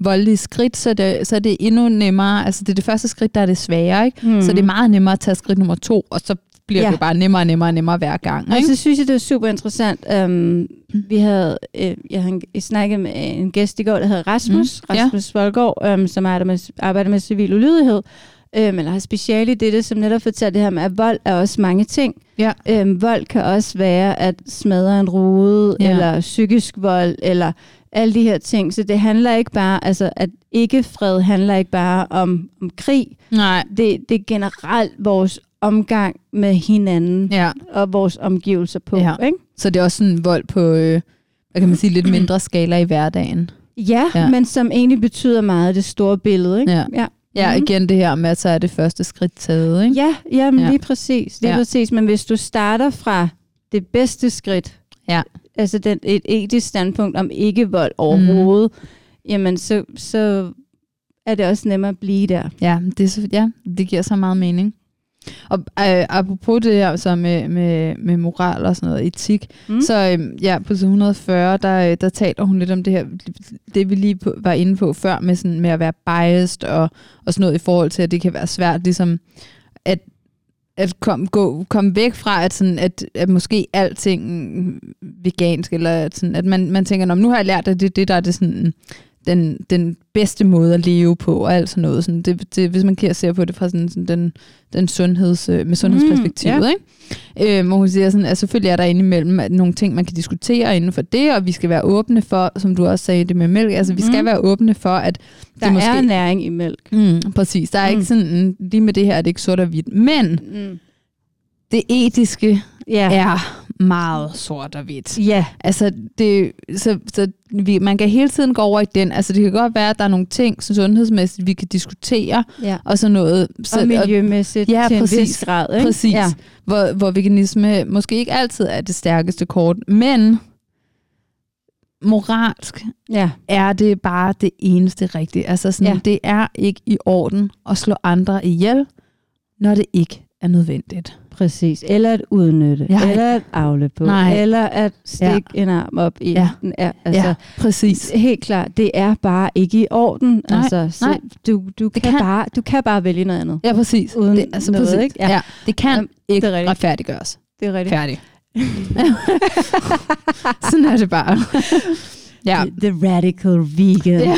voldelige skridt, så det, så er det endnu nemmere. Altså det er det første skridt, der er det svære. Ikke? Mm. Så det er meget nemmere at tage skridt nummer to, og så bliver ja. Det bare nemmere og nemmere og nemmere hver gang. Og Ikke? så synes jeg, det er super interessant. Um, vi havde, øh, jeg havde snakket med en gæst i går, der hedder Rasmus, Mm, mm, ja. Rasmus Voldgaard, um, som arbejder med, arbejder med civil ulydighed, um, eller har speciale i det, som netop fortæller det her med, at vold er også mange ting. Ja. Um, vold kan også være at smadre en rude, Ja. eller psykisk vold, eller alle de her ting. Så det handler ikke bare, altså at ikke fred handler ikke bare om, om krig. Nej. Det, det er generelt vores omgang med hinanden Ja. og vores omgivelser på. Ja. Ikke? Så det er også sådan vold på, øh, hvad kan man sige, lidt mindre skala i hverdagen. Ja, Ja. men som egentlig betyder meget det store billede. Ikke? Ja. ja. Ja, Mhm. igen det her med, at så er det første skridt taget. Ikke? Ja, ja, men Ja. lige præcis. Lige Ja. præcis. Men hvis du starter fra det bedste skridt, Ja. altså den, et etisk standpunkt om ikke vold overhovedet, mm. jamen så, så er det også nemmere at blive der. Ja, det, så, ja, det giver så meget mening. Og øh, apropos det her så med, med, med moral og sådan noget, etik, mm. Så øh, ja, på side 140, der, øh, der taler hun lidt om det her, det vi lige på, var inde på før, med, sådan, med at være biased og, og sådan noget i forhold til, at det kan være svært ligesom at, at komme gå, komme væk fra, at, sådan, at, at måske alting vegansk, eller at, sådan, at man, man tænker, "Nå, men nu har jeg lært, at det er det, der er det sådan, den, den bedste måde at leve på, og alt sådan noget. Sådan, det, det, hvis man kan se på det fra sådan, sådan den, den sundheds, øh, med sundhedsperspektivet. Mm, Mm, ikke? Øh, hvor hun siger, sådan, at selvfølgelig er der indimellem nogle ting, man kan diskutere inden for det, og vi skal være åbne for, som du også sagde det med mælk, altså vi skal Mm. være åbne for, at Der det måske... er næring i mælk. Mm, præcis, der er mm. ikke Mm. sådan, lige med det her er det ikke sort og hvidt, men Mm. det etiske Ja. er meget sort og hvidt. Ja. Altså, det, så, så vi, man kan hele tiden gå over i den. Altså, det kan godt være, at der er nogle ting som sundhedsmæssigt, vi kan diskutere, ja. og så noget... Så, Og miljømæssigt Ja, til præcis. en vis grad. Ikke? Præcis. Ja. Hvor, hvor veganisme måske ikke altid er det stærkeste kort, men moralsk ja. er det bare det eneste rigtige. Altså sådan, Ja. det er ikke i orden at slå andre ihjel, når det ikke nødvendigt. Præcis. Eller at udnytte. Ja. Eller at afle på. Nej. Eller at stikke ja. en arm op i. Ja. Den er, altså, ja, præcis. Helt klart, det er bare ikke i orden. Nej, altså, så nej. Du, du, Det kan, kan- Bare, du kan bare vælge noget andet. Ja, præcis. Uden det, altså, noget, præcis. ikke? Ja. Ja. ja. Det kan Jamen, ikke det er retfærdiggøres. Det er rigtigt. Færdig. Sådan er det bare. ja. The, the radical vegan. Ja.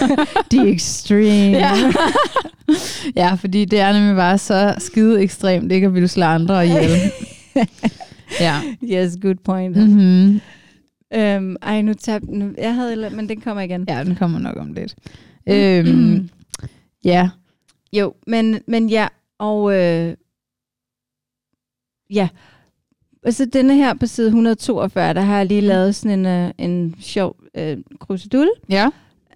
the extreme. Ja. ja, fordi det er nemlig bare så skide ekstremt ikke at ville slå andre ihjel. ja. Yes, good point. Mm-hmm. Øhm, ej, nu tabte nu. Jeg havde, men den kommer igen. Ja, den kommer nok om lidt. Øhm, ja. Jo, men, men ja, og øh, ja, altså denne her på side 142, der har jeg lige lavet sådan en, øh, en sjov øh, krusedul. Ja.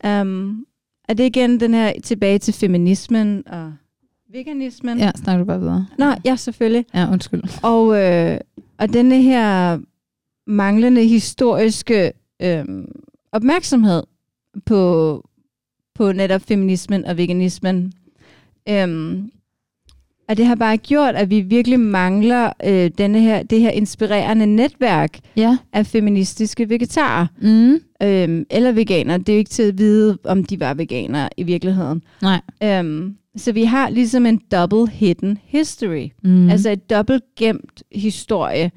Um, er det igen den her tilbage til feminismen og veganismen? Ja, snakker du bare videre. Nå, ja, selvfølgelig. Ja, undskyld. Og, øh, og denne her manglende historiske øh, opmærksomhed på, på netop feminismen og veganismen, øh, og det har bare gjort, at vi virkelig mangler øh, denne her, det her inspirerende netværk Ja. af feministiske vegetarer Mm. øhm, eller veganer. Det er jo ikke til at vide, om de var veganere i virkeligheden. Nej. Øhm, så vi har ligesom en double hidden history. Mm. Altså et dobbelt gemt historie.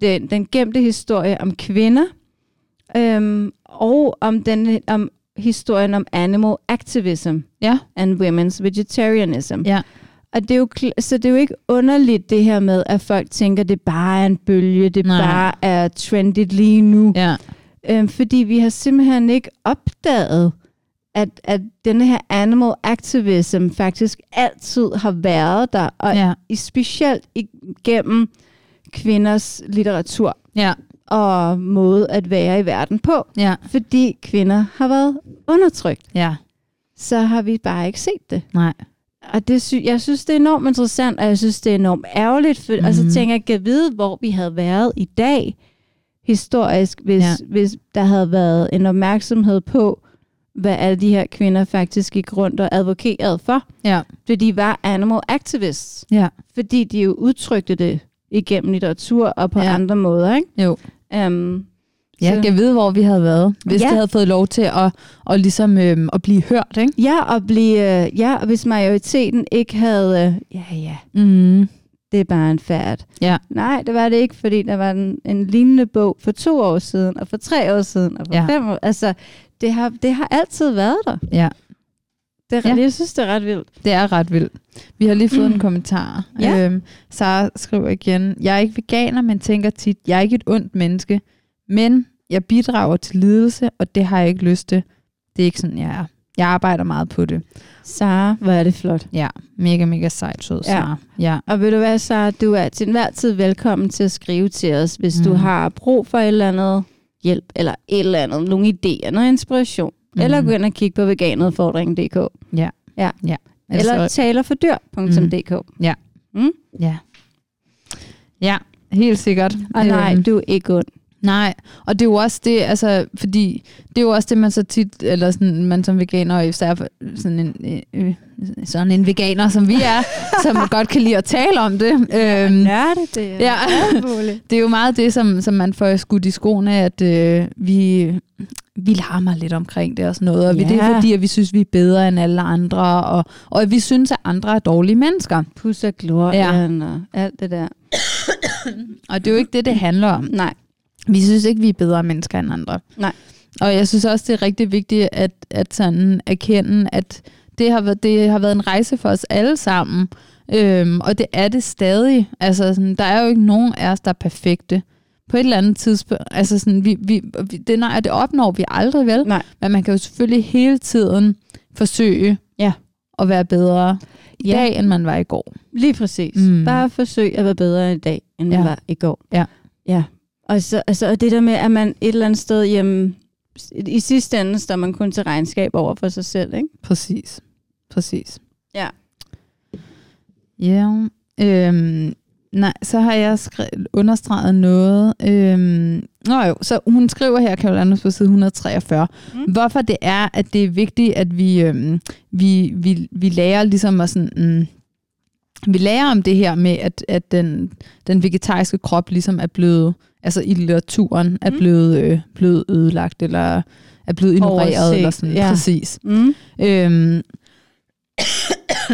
Den, den gemte historie om kvinder, øhm, og om, den, om historien om animal activism ja. and women's vegetarianism. Ja. Og det er jo, så det er jo ikke underligt det her med, at folk tænker, det bare er en bølge, det Nej. bare er trendigt lige nu. Ja. Øhm, fordi vi har simpelthen ikke opdaget, at, at denne her animal activism faktisk altid har været der, og Ja. i, specielt igennem kvinders litteratur Ja. og måde at være i verden på. Ja. Fordi kvinder har været undertrykt, Ja. så har vi bare ikke set det. Nej. Og det sy- jeg synes, det er enormt interessant, og jeg synes, det er enormt ærgerligt. For, mm-hmm. Og så Mhm. tænker jeg, kan vide, hvor vi havde været i dag historisk, hvis, Ja. hvis der havde været en opmærksomhed på, hvad alle de her kvinder faktisk gik rundt og advokerede for. Ja. For de var animal activists. Ja. Fordi de jo udtrykte det igennem litteratur og på ja. andre måder. Ikke? Jo. Um, Jeg så- kan vide, hvor vi havde været, hvis ja. Ja. det havde fået lov til at, at, ligesom, øhm, at blive hørt. Ikke? Ja, og blive, øh, ja, hvis majoriteten ikke havde, øh, ja, ja, Mm. det er bare en færd. Ja. Nej, det var det ikke, fordi der var en, en lignende bog for to år siden, og for tre år siden, og for Ja. ja. fem år. Altså, det har, det har altid været der. Ja. Det er, Ja. ja. Jeg synes, det er ret vildt. Det er ret vildt. Vi har lige fået en kommentar. Ja. Øhm, Sara skriver igen, jeg er ikke veganer, men tænker tit, jeg er ikke et ondt menneske, men jeg bidrager til lidelse, og det har jeg ikke lyst til. Det er ikke sådan, jeg er. Jeg arbejder meget på det. Sara, hvor er det flot. Ja, mega, mega sejt sød, Ja. Sara. Ja. Og ved du hvad, Sara, du er til enhver tid velkommen til at skrive til os, hvis mm. Mm. du har brug for et eller andet hjælp, eller et eller andet, nogle idéer, noget inspiration. Mm. Eller gå ind og kigge på veganudfordringen.dk. Ja. Ja. ja. Eller Altså, talerfordyr.dk. ja. Mm. Ja. Ja, helt sikkert. Og nej, du er ikke ond. Nej, og det er jo også det, altså, fordi det er jo også det, man så tit, eller sådan, man som veganer, især for sådan en, øh, øh, sådan en veganer, som vi er, som godt kan lide at tale om det. Øhm, Nørde, det er Ja. det er jo meget det, som, som man får skudt i skoene, at øh, vi, vi larmer lidt omkring det og sådan noget, og vi, det er Ja. fordi, at vi synes, vi er bedre end alle andre, og, og at vi synes, at andre er dårlige mennesker. Pus og glorien ja. og alt det der. Og det er jo ikke det, det handler om. Nej. Vi synes ikke, vi er bedre mennesker end andre. Nej. Og jeg synes også, det er rigtig vigtigt at, at sådan erkende, at det har, været, det har været en rejse for os alle sammen. Øhm, og det er det stadig. Altså, sådan, der er jo ikke nogen af os, der er perfekte. På et eller andet tidspunkt. Altså, sådan, vi, vi, det, nej, det opnår vi aldrig vel. Nej. Men man kan jo selvfølgelig hele tiden forsøge Ja. at være bedre i Ja. dag, end man var i går. Lige præcis. Mm. Mm. Bare forsøg at være bedre i dag, end man Ja. var i går. Ja. Ja. Og, så, altså, og det der med, at man et eller andet sted hjemme, i sidste ende står man kun til regnskab over for sig selv, ikke? Præcis. Præcis. Ja. Ja. Øhm, nej, så har jeg skrevet, understreget noget. Øhm, nå jo, så hun skriver her, Caroline, på side 143, mm. Hvorfor det er, at det er vigtigt, at vi, øhm, vi, vi, vi lærer ligesom at sådan, mm, vi lærer om det her med, at, at den, den vegetariske krop ligesom er blevet, altså i litteraturen, er Mm. blevet, øh, blevet ødelagt, eller er blevet ignoreret, Overset, eller sådan, ja. ja. præcis. Mm. Øhm,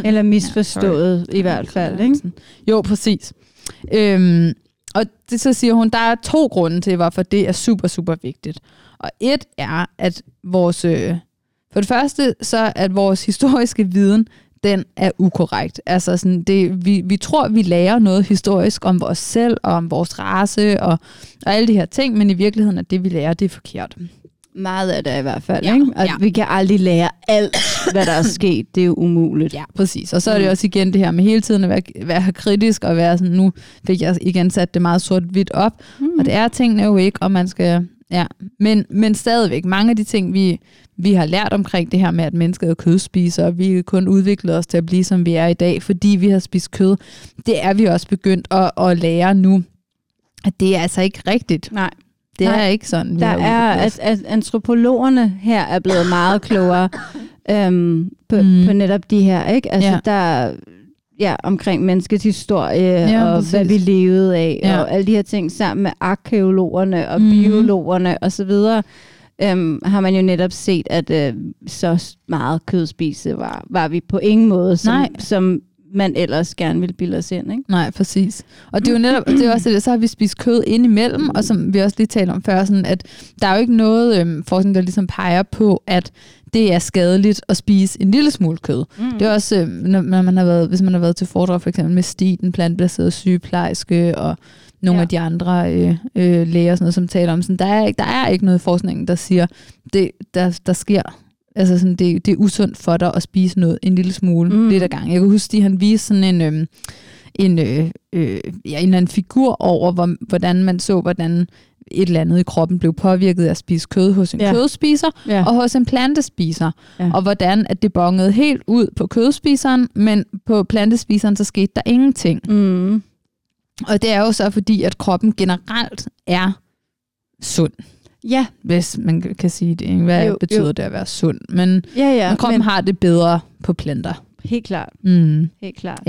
Eller misforstået i hvert fald, ikke? Jo, præcis. Øhm, og det, så siger hun, der er to grunde til, hvorfor det er super, super vigtigt. Og et er, at vores... Øh, for det første, så at vores historiske viden, den er ukorrekt. Altså sådan, det, vi, vi tror, vi lærer noget historisk om os selv, og om vores race, og, og alle de her ting, men i virkeligheden er det, vi lærer, det er forkert. Meget af det i hvert fald, Ja, ikke? Og ja. vi kan aldrig lære alt, hvad der er sket. Det er jo umuligt. Ja, præcis. Og så er det Mm. også igen det her med hele tiden at være, være kritisk, og være sådan, nu fik jeg igen sat det meget sort-hvidt op, Mm. Og det er tingene jo ikke, og man skal... Ja, men, men stadigvæk, mange af de ting, vi, vi har lært omkring det her med, at mennesket er kødspiser, og vi er kun udviklet os til at blive, som vi er i dag, fordi vi har spist kød, det er vi også begyndt at, at lære nu, at det er altså ikke rigtigt. Nej, Det Nej, er ikke sådan, vi der er, at, at antropologerne her er blevet meget klogere øhm, på, Mm. på netop de her, ikke? Altså, Ja. der ja, omkring menneskets historie, Ja, og præcis. hvad vi levede af, Ja. og alle de her ting sammen med arkeologerne og Mhm. biologerne og så videre, øhm, har man jo netop set, at øh, så meget kødspise var, var vi på ingen måde, som, Nej. som man ellers gerne ville bilde os ind, ikke? Nej, præcis. Og det er jo netop, det er også det, så har vi spist kød indimellem, og som vi også lige talte om før, sådan at der er jo ikke noget øhm, forskning, der ligesom peger på, at det er skadeligt at spise en lille smule kød. Mm. Det er også, øh, når, når man har været, hvis man har været til foredrag for eksempel med Stig, den plantbaserede sygeplejerske, og nogle Ja. af de andre øh, øh, læger, sådan noget, som taler om, sådan, der, er, ikke- der er ikke noget forskning, der siger, det, der, der sker, altså sådan, det, det er usundt for dig at spise noget en lille smule Mm. lidt ad gang. Jeg kan huske, Stig, han viste sådan en, øh, en, øh, øh, ja, en eller anden figur over, hvor, hvordan man så, hvordan et eller andet i kroppen blev påvirket af at spise kød hos en Ja. kødspiser, Ja. og hos en plantespiser. Ja. Og hvordan at det bongede helt ud på kødspiseren, men på plantespiseren, så skete der ingenting. Mm. Og det er jo så fordi, at kroppen generelt er sund, Ja, hvis man kan sige det. ikke? Hvad Jo, betyder jo. det at være sund? Men, ja, ja. ja, men kroppen men, har det bedre på planter. helt klart, Mm. helt klart.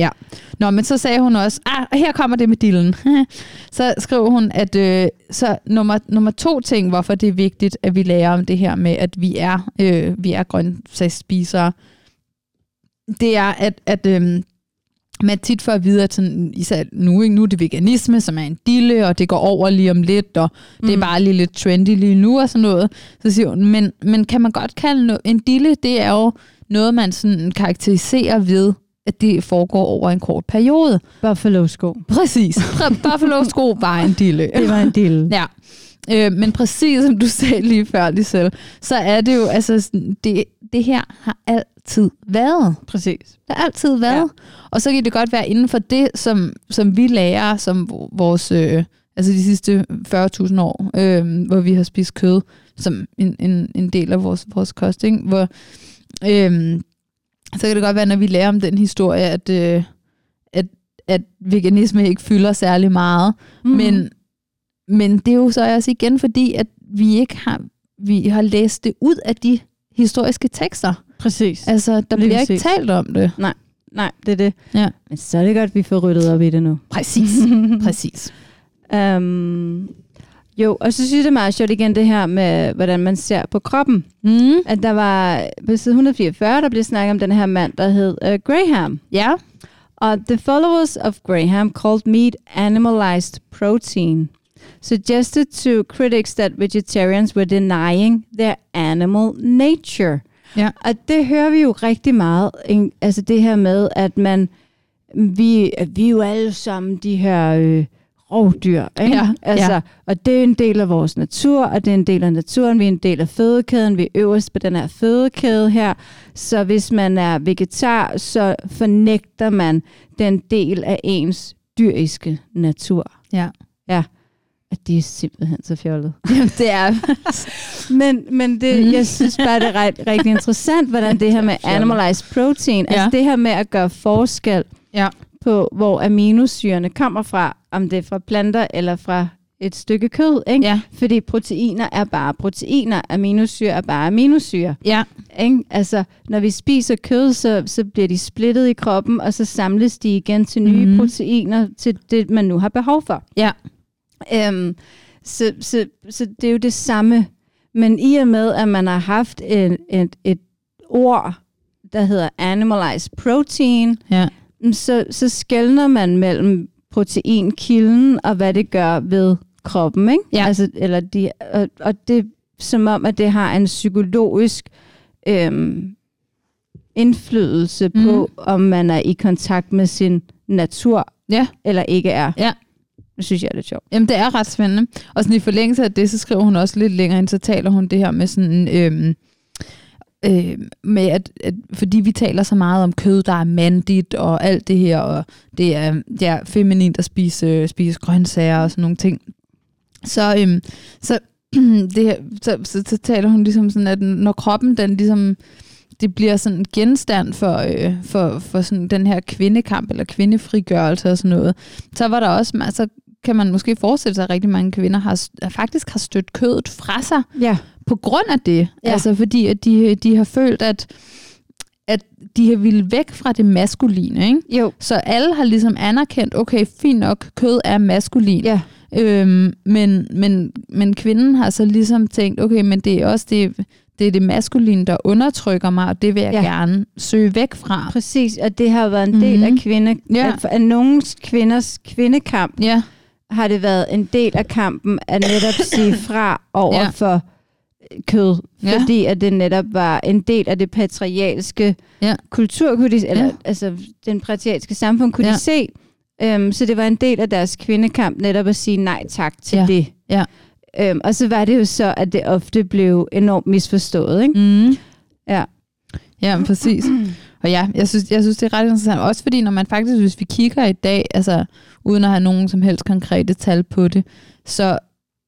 Nå, men så sagde hun også, ah, her kommer det med dillen. så skrev hun, at øh, så nummer, nummer to ting, hvorfor det er vigtigt, at vi lærer om det her med, at vi er, øh, vi er grøntsagsspisere, det er, at, at øh, man tit får at vide, at sådan, især nu, ikke, nu er det veganisme, som er en dille, og det går over lige om lidt, og mm. det er bare lige lidt trendy lige nu og sådan noget. Så siger hun, men, men kan man godt kalde no- en dille, det er jo noget, man sådan karakteriserer ved, at det foregår over en kort periode. Buffalo-sko. Præcis. Pr- Buffalo sko var en dille. Det var en del. Ja. Øh, men præcis som du sagde lige før, Lisel, så er det jo, altså, det, det her har altid været. Præcis. Det har altid været. Ja. Og så kan det godt være inden for det, som, som vi lærer, som vores, øh, altså de sidste 40.000 år, øh, hvor vi har spist kød, som en, en, en del af vores, vores kost, ikke? Hvor, øh, så kan det godt være, når vi lærer om den historie, at, øh, at, at veganisme ikke fylder særlig meget, mm. men, men det er jo så også igen fordi, at vi ikke har, vi har læst det ud af de historiske tekster. Præcis. Altså, der Lige bliver ikke præcis. talt om det. Nej, det er det. Ja. Men så er det godt, at vi får ryddet op i det nu. Præcis. Præcis. um, jo, og så synes jeg, det er meget sjovt igen det her med, hvordan man ser på kroppen. Mm. At der var på side 144, der blev snakket om den her mand, der hed uh, Graham. Ja. Og the followers of Graham called meat animalized protein, suggested to critics that vegetarians were denying their animal nature. Ja. Og det hører vi jo rigtig meget, ikke? altså det her med, at man, vi, vi er jo alle sammen de her øh, rovdyr, ikke? Ja, altså, ja. og det er en del af vores natur, og det er en del af naturen, vi er en del af fødekæden, vi er øverst på den her fødekæde her, så hvis man er vegetar, så fornægter man den del af ens dyriske natur. Ja. At det er simpelthen så fjollet. Jamen, det er... Men, men det, Mhm. jeg synes bare, det er ret, rigtig interessant, hvordan det her med animalized protein, ja. altså Ja. det her med at gøre forskel Ja. på, hvor aminosyrene kommer fra, om det er fra planter eller fra et stykke kød, ikke? Ja, Fordi proteiner er bare proteiner, aminosyre er bare aminosyre. ja, Ikke? Altså, når vi spiser kød, så, så bliver de splittet i kroppen, og så samles de igen til nye mm. proteiner, til det, man nu har behov for. ja. Øhm, så, så, så det er jo det samme. Men i og med, at man har haft et, et, et ord, der hedder animalized protein, ja. mm, så, så skældner man mellem proteinkilden og hvad det gør ved kroppen. Ikke? Ja. Altså, eller de, og, og det som om, at det har en psykologisk øhm, indflydelse Mhm. på, om man er i kontakt med sin natur, Ja. eller ikke er. Ja. Det synes jeg er lidt sjovt. Jamen, det er ret spændende. Og sådan i forlængelse af det, så skriver hun også lidt længere ind, så taler hun det her med sådan... Øhm, øh, med at, at, fordi vi taler så meget om kød, der er mandigt og alt det her, og det er ja, feminint at spise, spise grøntsager og sådan nogle ting. Så, øhm, så, det her, så, så, så taler hun ligesom sådan, at når kroppen den ligesom det bliver sådan en genstand for, øh, for, for sådan den her kvindekamp eller kvindefrigørelse og sådan noget, så var der også, altså kan man måske forestille sig, at rigtig mange kvinder har, faktisk har stødt kødet fra sig Ja. på grund af det. Ja. Altså fordi, at de, de har følt, at, at de har ville væk fra det maskuline. Ikke? Jo. Så alle har ligesom anerkendt, okay, fint nok, kød er maskulin. Ja. Øhm, men, men, men kvinden har så ligesom tænkt, okay, men det er også det, det, er det maskuline, der undertrykker mig, og det vil jeg ja. Gerne søge væk fra. Præcis, og det har været en del Mhm. af kvinde, Ja. af, af nogle kvinders kvindekamp, Ja, har det været en del af kampen at netop sige fra over Ja. ja. for kød, Ja. fordi at det netop var en del af det patriarkalske Ja. kultur, kunne de, eller Ja. altså den patriarkalske samfund, kunne Ja. de se. Um, så det var en del af deres kvindekamp netop at sige nej tak til Ja. det. Ja. Um, og så var det jo så, at det ofte blev enormt misforstået. Ikke? Mm. Ja. Ja, præcis. Og ja, jeg synes, jeg synes, det er ret interessant. Også fordi, når man faktisk, hvis vi kigger i dag, altså uden at have nogen som helst konkrete tal på det, så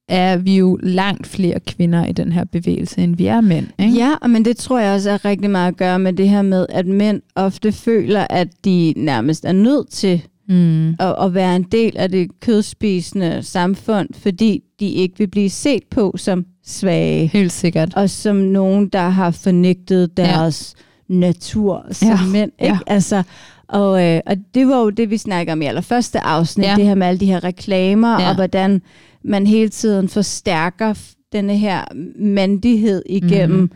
er vi jo langt flere kvinder i den her bevægelse, end vi er mænd. Ikke? Ja, og men det tror jeg også er rigtig meget at gøre med det her med, at mænd ofte føler, at de nærmest er nødt til Mm. at, at være en del af det kødspisende samfund, fordi de ikke vil blive set på som svage, Helt sikkert. og som nogen, der har fornægtet deres ja. Natur som Ja, mænd. Ikke? ja. Altså, og, øh, og det var jo det, vi snakker om i allerførste afsnit, Ja. det her med alle de her reklamer, Ja. og hvordan man hele tiden forstærker denne her mandighed igennem Mhm. mm.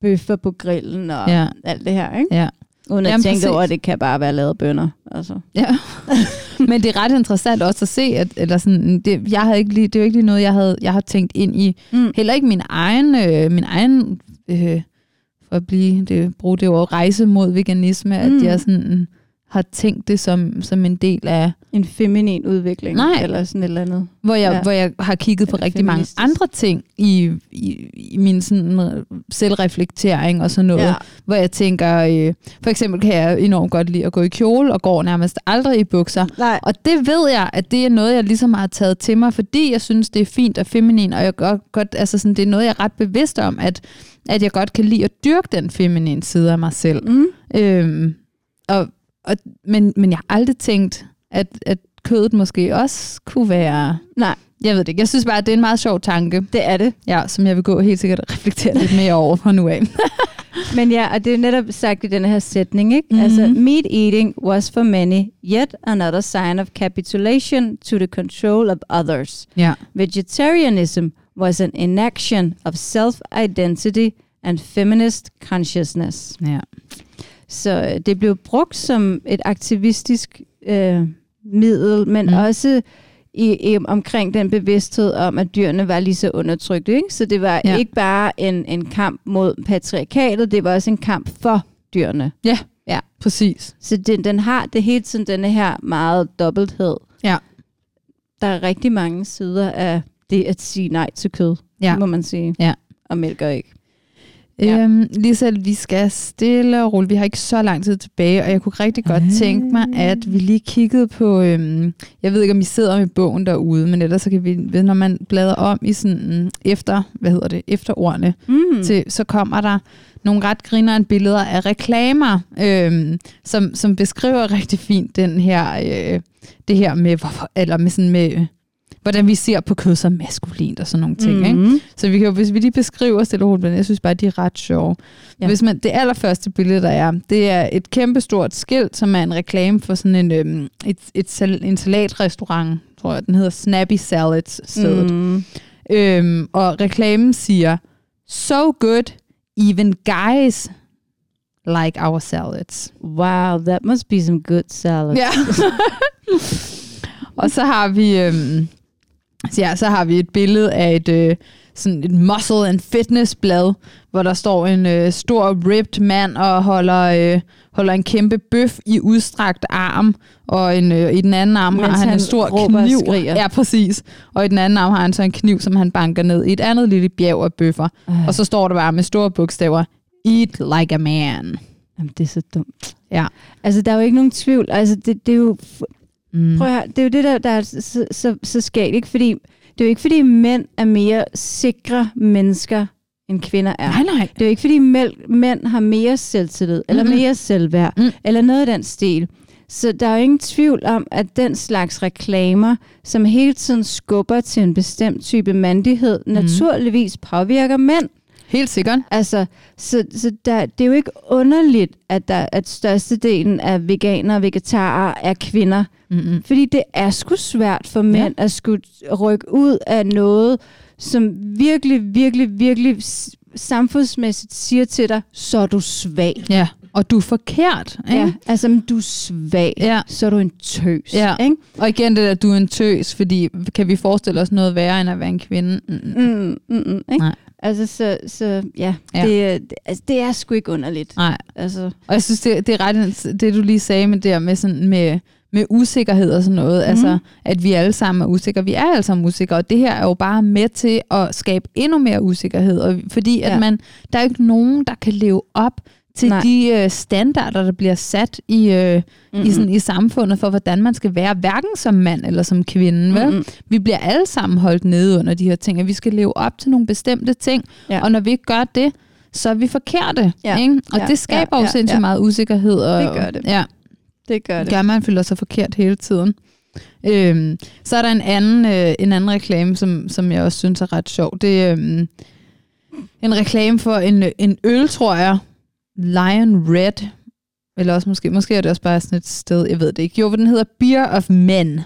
bøffer på grillen og Ja. alt det her. Ikke? Ja. Uden at Jamen, tænke præcis. over, at det kan bare være lavet bønder. Altså. Ja. Men det er ret interessant også at se, at eller sådan, det, jeg havde ikke lige, det er jo ikke lige noget, jeg, havde, jeg har tænkt ind i. Mm. Heller ikke min egen, øh, min egen øh, for at blive, det, bruge det ord, rejse mod veganisme, mm. At jeg sådan har tænkt det som, som en del af, En feminin udvikling, Nej. eller sådan et eller andet. hvor jeg, ja. Hvor jeg har kigget på Eller rigtig mange andre ting i, i, i min sådan øh, selvreflektering og sådan noget, ja. hvor jeg tænker, øh, for eksempel kan jeg enormt godt lide at gå i kjole, og går nærmest aldrig i bukser. Nej. Og det ved jeg, at det er noget, jeg ligesom har taget til mig, fordi jeg synes, det er fint og feminin, og jeg godt, godt altså sådan, det er noget, jeg er ret bevidst om, at, at jeg godt kan lide at dyrke den feminine side af mig selv. Mm. Øhm, og, og, men, men jeg har aldrig tænkt, at, at kødet måske også kunne være... Nej, Jeg ved det ikke. Jeg synes bare, at det er en meget sjov tanke, det er det. ja, som jeg vil gå helt sikkert og reflektere lidt mere over fra nu af. Men ja, og det er netop sagt i denne her sætning, ikke? Mhm. Mm-hmm. Altså, meat eating was for many yet another sign of capitulation to the control of others. Ja. Vegetarianism was an inaction of self-identity and feminist consciousness. ja. Så øh, det blev brugt som et aktivistisk øh, middel, men Mm. også i, i, omkring den bevidsthed om, at dyrene var lige så undertrykte. Ikke? Så det var Ja. ja. ikke bare en, en kamp mod patriarkatet, det var også en kamp for dyrene. Præcis. Så den, den har det hele tiden denne her meget dobbelthed. Ja. Der er rigtig mange sider af det at sige nej til kød, Ja. må man sige. Ja. Og mælk og æg. Ja. Øhm, Lisa, vi skal stille og roligt. Vi har ikke så lang tid tilbage, og jeg kunne rigtig godt Ej. tænke mig, at vi lige kiggede på, øhm, jeg ved ikke, om I sidder med bogen derude, men ellers så kan vi, ved, når man bladrer om i sådan mm, efter, hvad hedder det, efterordene, Mm. til, så kommer der nogle ret grinerende billeder af reklamer, øhm, som, som beskriver rigtig fint den her, øh, det her med, hvorfor, eller med sådan med, hvordan vi ser på kød som maskulint og sådan nogle ting. Mhm. Ikke? Så vi kan jo, hvis vi lige beskriver stille og roligt, men jeg synes bare, de er ret sjove. Ja. Hvis man, det allerførste billede, der er, det er et kæmpestort skilt, som er en reklame for sådan en, øhm, et, et, sal- en salatrestaurant, tror jeg, den hedder Snappy Salads stedet. Mm. Mm. Øhm, og reklamen siger, so good, even guys like our salads. Wow, that must be some good salad. Ja. og så har vi øhm, så ja, så har vi et billede af et øh, sådan et muscle and fitness blad, hvor der står en øh, stor ripped mand og holder øh, holder en kæmpe bøf i udstrakt arm, og en, øh, i den anden arm Mens har han, han en stor kniv. skriger. Ja, præcis. Og i den anden arm har han så en kniv, som han banker ned i et andet lille bjerg af bøffer. Øh, Og så står der bare med store bogstaver, Eat like a man. Jamen, det er så dumt. Ja. Altså, der er jo ikke nogen tvivl. Altså, det, det er jo... Mm. Prøv at høre, det er jo det, der, der er så, så, så skægt, ikke? Fordi det er jo ikke, fordi mænd er mere sikre mennesker, end kvinder er. Nej, nej. Det er jo ikke, fordi mænd, har mere selvtillid, eller Mhm. mere selvværd, Mm. eller noget af den stil. Så der er jo ingen tvivl om, at den slags reklamer, som hele tiden skubber til en bestemt type mandighed, mm. naturligvis påvirker mænd. Helt sikkert. Altså, så, så der, det er jo ikke underligt, at, der, at størstedelen af veganere og vegetarer er kvinder. Mm-mm. Fordi det er sgu svært for mænd ja. at skulle rykke ud af noget, som virkelig, virkelig, virkelig samfundsmæssigt siger til dig, så er du svag. Ja, og du er forkert. Ikke? Ja, altså, du er svag, Ja. så er du en tøs. Ja. Ikke? Og igen det der, du er en tøs, fordi kan vi forestille os noget værre, end at være en kvinde? Mm. Mm, mm, mm, ikke? Nej. Altså, så, så ja, Ja. Det, er- det, altså, det er sgu ikke underligt. Nej, Altså, og jeg synes, det, det er ret, det du lige sagde med det der med, sådan, med, med usikkerhed og sådan noget, mm. altså at vi alle sammen er usikre. Vi er alle sammen usikre, og det her er jo bare med til at skabe endnu mere usikkerhed, og fordi at Ja. man, der er jo ikke nogen, der kan leve op til Nej. De øh, standarder, der bliver sat i, øh, mm-hmm. i, sådan, i samfundet for, hvordan man skal være, hverken som mand eller som kvinde. Vel? Vi bliver alle sammen holdt nede under de her ting, at vi skal leve op til nogle bestemte ting, Ja. og når vi ikke gør det, så er vi forkerte. Ja. Ikke? Og Ja, det skaber ja, jo ja, sindssygt ja. meget usikkerhed. Og, Det gør det. Ja, det gør det. gør, man føler sig forkert hele tiden. Øhm, så er der en anden, øh, en anden reklame, som, som jeg også synes er ret sjov. Det er øhm, en reklame for en, en øl, tror jeg. Lion Red. Eller også måske, måske er det også bare sådan et sted, jeg ved det ikke. Jo, den hedder Beer of Men.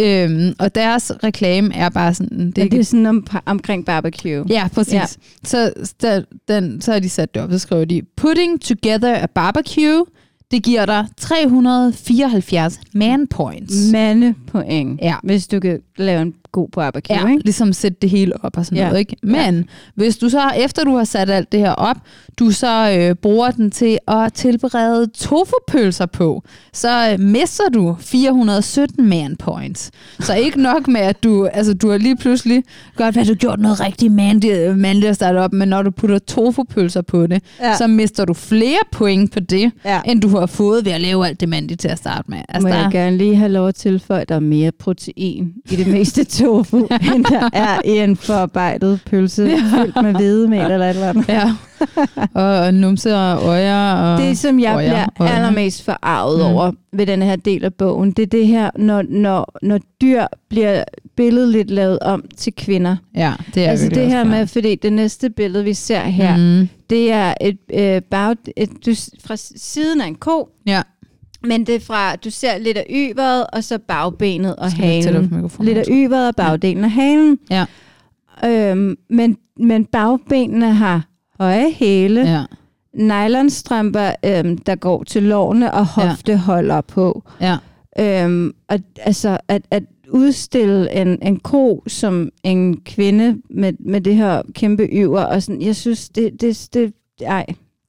Øhm, og deres reklame er bare sådan... Det er er det er sådan om, omkring barbecue. Ja, præcis. Ja. Ja. Så, der, den, så har de sat det op, så skriver de, Putting together a barbecue, det giver dig 374 man points. Mandepoint, Ja. hvis du kan lave en god barbecue, Ja, ikke? ligesom sætte det hele op og sådan Ja. noget, ikke? Men ja. hvis du så, efter du har sat alt det her op, du så øh, bruger den til at tilberede tofupølser på, så øh, mister du 417 man points. Så ikke nok med, at du, altså, du har lige pludselig godt været, du gjort noget rigtig mandigt, mandligt at starte op, men når du putter tofupølser på det, Ja. så mister du flere point på det, Ja. end du har fået ved at lave alt det mandigt til at starte med. Altså, Må der, jeg gerne lige have lov at tilføje, at der er mere protein i det meste tofu, end der er i en forarbejdet pølse fyldt med hvedemel eller et eller andet. Ja. og, og numse og øjer. Og Det, som jeg øjer, bliver øjne. allermest forarvet Mm. over ved den her del af bogen, det er det her, når, når, når dyr bliver billedligt lavet om til kvinder. Ja, det er altså det her med, fordi det næste billede, vi ser her, mm. det er et, øh, bag, et, du, fra siden af en ko, Ja. Men det er fra, du ser lidt af yveret, og så bagbenet og Skal halen. Lidt af yveret og bagdelen af halen. Ja. Øhm, men, men bagbenene har høje hæle, ja. Ja. nylonstrømper, øhm, der går til lårene og Ja. hofteholder på. Ja. Øhm, og altså, at, at udstille en, en ko som en kvinde med, med det her kæmpe yver, og sådan, jeg synes, det, det, det ej.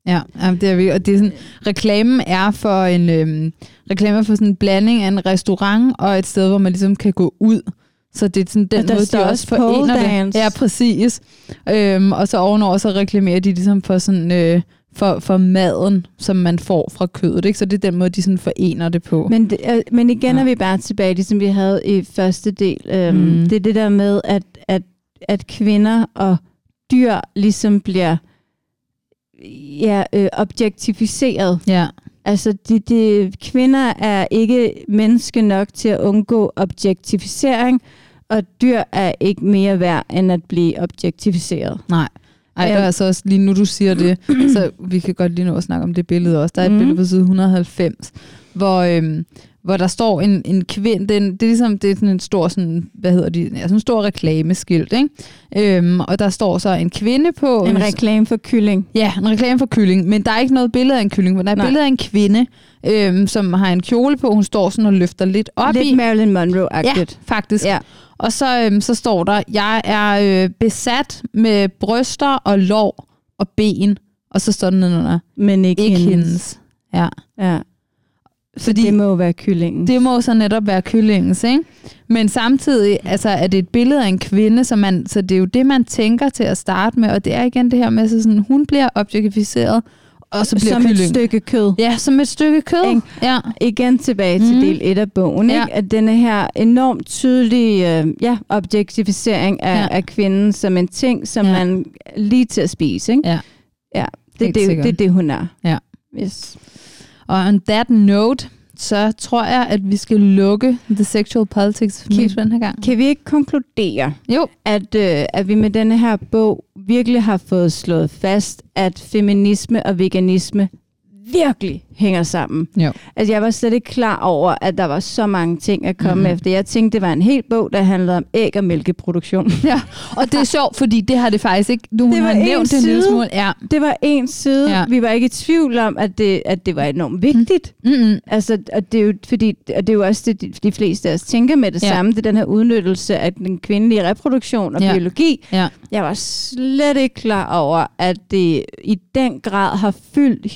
Ja, jamen, det er virkelig, og det er sådan, reklamen er for en øhm, reklame er for sådan en blanding af en restaurant og et sted, hvor man ligesom kan gå ud. Så det er sådan den Og der måde, de også forener det. dance. Ja, præcis. Øhm, og så ovenover, så reklamerer de ligesom for sådan øh, for, for maden, som man får fra kødet. Ikke? Så det er den måde, de sådan forener det på. Men, det, øh, men igen Ja. er vi bare tilbage, ligesom vi havde i første del. Øhm, Mm. Det er det der med, at, at, at kvinder og dyr ligesom bliver ja, øh, objektificeret. ja. Altså, de, de, kvinder er ikke menneske nok til at undgå objektificering, Og dyr er ikke mere værd, end at blive objektificeret. Nej. Ej, der er altså også lige nu, du siger det, så vi kan godt lige nå at snakke om det billede også. Der er et mm. billede på side 190, hvor, øhm, hvor der står en, en kvinde, det er, det er ligesom det er sådan en stor, sådan, hvad hedder de, ja, sådan en stor reklameskilt, ikke? Øhm, og der står så en kvinde på... En reklame for kylling. Ja, en reklame for kylling, men der er ikke noget billede af en kylling, men der er et billede af en kvinde, øhm, som har en kjole på, hun står sådan og løfter lidt op lidt i. Lidt Marilyn Monroe-agtigt. Ja, faktisk. Ja. Og så, øhm, så står der, jeg er øh, besat med bryster og lår og ben, og så står der nedenunder, Men ikke, ikke hendes. hendes. Ja. Ja. Fordi det må jo være kyllingen. det må så netop være kyllingens, ikke? Men samtidig altså, er det et billede af en kvinde, så, man, så det er jo det, man tænker til at starte med, og det er igen det her med, så sådan, hun bliver objektificeret, og så bliver Som kylling. et stykke kød. Ja, som et stykke kød. Ikke? Ja. Igen tilbage til Mhm. del 1 af bogen, Ja. ikke? at denne her enormt tydelige øh, ja, objektificering af, Ja. af kvinden som en ting, som Ja. man lige til at spise. Ikke? Ja. ja. Det, Helt det, det, sikkert. det er det, hun er. Ja. Yes. Og on that note, så tror jeg, at vi skal lukke The Sexual Politics for Kan- den her gang. Kan vi ikke konkludere, Jo. at, øh, at vi med denne her bog virkelig har fået slået fast, at feminisme og veganisme virkelig hænger sammen. Jo. Altså, jeg var slet ikke klar over, at der var så mange ting at komme Mhm. mm-hmm. efter. Jeg tænkte, det var en hel bog, der handlede om æg- og mælkeproduktion. Ja, og det er sjovt, fordi det har det faktisk ikke. Du Det har var en nævnt det en lille side. smule. Ja. Det var en side. Ja. Vi var ikke i tvivl om, at det, at det var enormt vigtigt. Mm-mm. Altså, og det er jo, fordi, og det er jo også det, de, de fleste af os tænker med det Ja. samme. Det er den her udnyttelse af den kvindelige reproduktion og Ja. biologi. Ja. Jeg var slet ikke klar over, at det i den grad har fyldt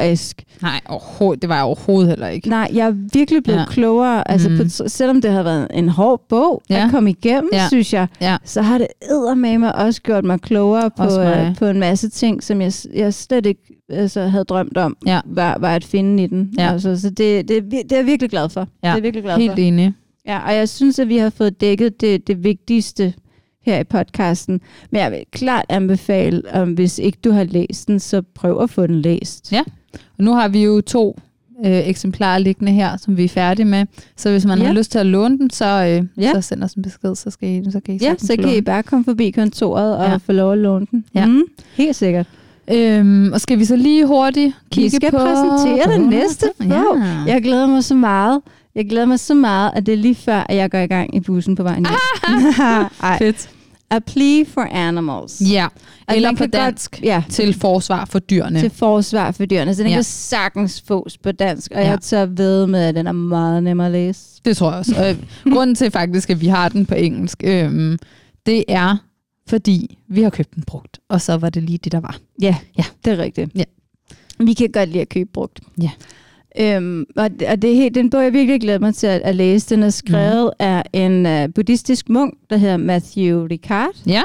historisk. Nej, overhovedet, det var jeg overhovedet heller ikke. Nej, jeg er virkelig blevet Ja. klogere. Altså, Mhm. mm. på, selvom det har været en hård bog Ja. at komme igennem, Ja. synes jeg, Ja. så har det eddermame også gjort mig klogere på, mig. øh, på en masse ting, som jeg, jeg slet ikke altså, havde drømt om, Ja. var, var at finde i den. Ja. Altså, så det, det, er det er jeg virkelig glad for. Ja. Det er virkelig glad Helt for. enig. Ja, og jeg synes, at vi har fået dækket det, det vigtigste her i podcasten. Men jeg vil klart anbefale, om hvis ikke du har læst den, så prøv at få den læst. Ja. Og nu har vi jo to øh, eksemplarer liggende her, som vi er færdige med. Så hvis man ja. Har lyst til at låne den, så, øh, Ja. så send os en besked, så, skal I, så kan I Ja, så kan I bare komme forbi kontoret og Ja. få lov at låne den. Ja. Mm, helt sikkert. Øhm, og skal vi så lige hurtigt kigge Vi skal på... præsentere den næste bog. Ja. Jeg glæder mig så meget. Jeg glæder mig så meget, at det er lige før, at jeg går i gang i bussen på vejen hjem. Ej. Fedt. A Plea for Animals. Ja, Og eller på dansk. Godt, ja, Til forsvar for dyrene. til forsvar for dyrene. Så den Ja. kan sagtens fås på dansk, og Ja. jeg tør ved med, at den er meget nem at læse. Det tror jeg også. Og grunden til faktisk, at vi har den på engelsk, øhm, det er, fordi vi har købt den brugt. Og så var det lige det, der var. Ja, Ja. det er rigtigt. Ja. Vi kan godt lide at købe brugt. Ja. Øhm, og, og det er helt, den bog, jeg virkelig glæder mig til at, at læse. Den er skrevet mm. af en uh, buddhistisk munk, der hedder Matthew Ricard. Ja,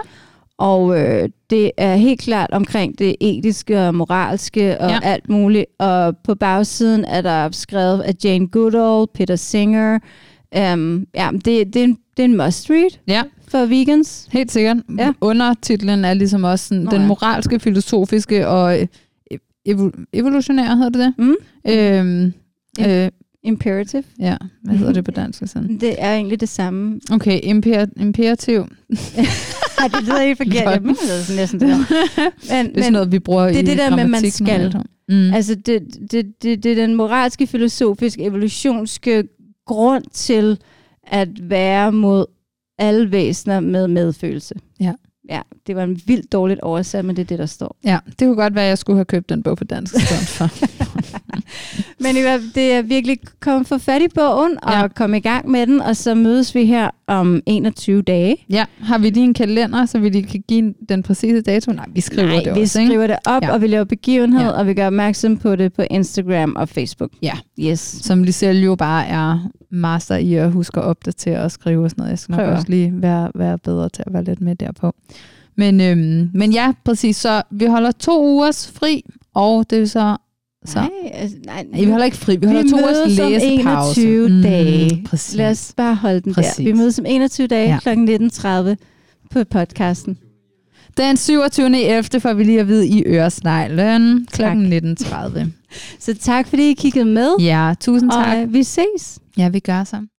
Og øh, det er helt klart omkring det etiske og moralske og Ja. alt muligt. Og på bagsiden er der skrevet af Jane Goodall, Peter Singer. Um, ja, det, det, er en, det er en must read ja, for vegans. helt sikkørt. Ja. Undertitlen er ligesom også sådan, Nå den moralske, filosofiske og evo- evolutionære, hedder det det? Mm? Øhm, Ja. øh, Imperative. ja, hvad hedder det på dansk? Sådan? Det er egentlig det samme. Okay, imper, imperativ. Ej, det lyder helt forkert. Jeg mener, det er næsten det. Men, Det er sådan noget, vi bruger det er i det der med, man skal. Mm. altså, det, det, det, det er den moralske, filosofiske, evolutionske grund til at være mod alle væsener med medfølelse. Ja. Ja, det var en vildt dårligt oversat, men det er det, der står. Ja, det kunne godt være, at jeg skulle have købt den bog på dansk. stedet for. Men det er virkelig kommet for fat i bogen og Ja. komme i gang med den, og så mødes vi her om 21 dage. ja, har vi lige en kalender, så vi lige kan give den præcise dato? Nej, vi skriver Nej, det vi også, ikke? skriver det op, Ja. og vi laver begivenhed, ja. og vi gør opmærksom på det på Instagram og Facebook. Ja. Yes. Som Liselle jo bare er master i at huske at opdatere og skrive og sådan noget. Jeg skal nok Prøver. også lige være, være bedre til at være lidt med derpå. Men, øhm, men ja, præcis. Så vi holder to ugers fri, og det er så... så Nej, altså, nej, Nej, vi holder ikke fri. Vi holder vi to ugers læsepause. 21 Mm, dage. Præcis. Lad os bare holde den Præcis. der. Vi mødes om 21 dage Ja. kl. 19.30 på podcasten. Den 27. 11. får vi lige at vide i Øresneglen kl. Tak. 19.30. Så tak fordi I kiggede med, Ja, tusind tak. og øh, vi ses. Ja, vi gør så.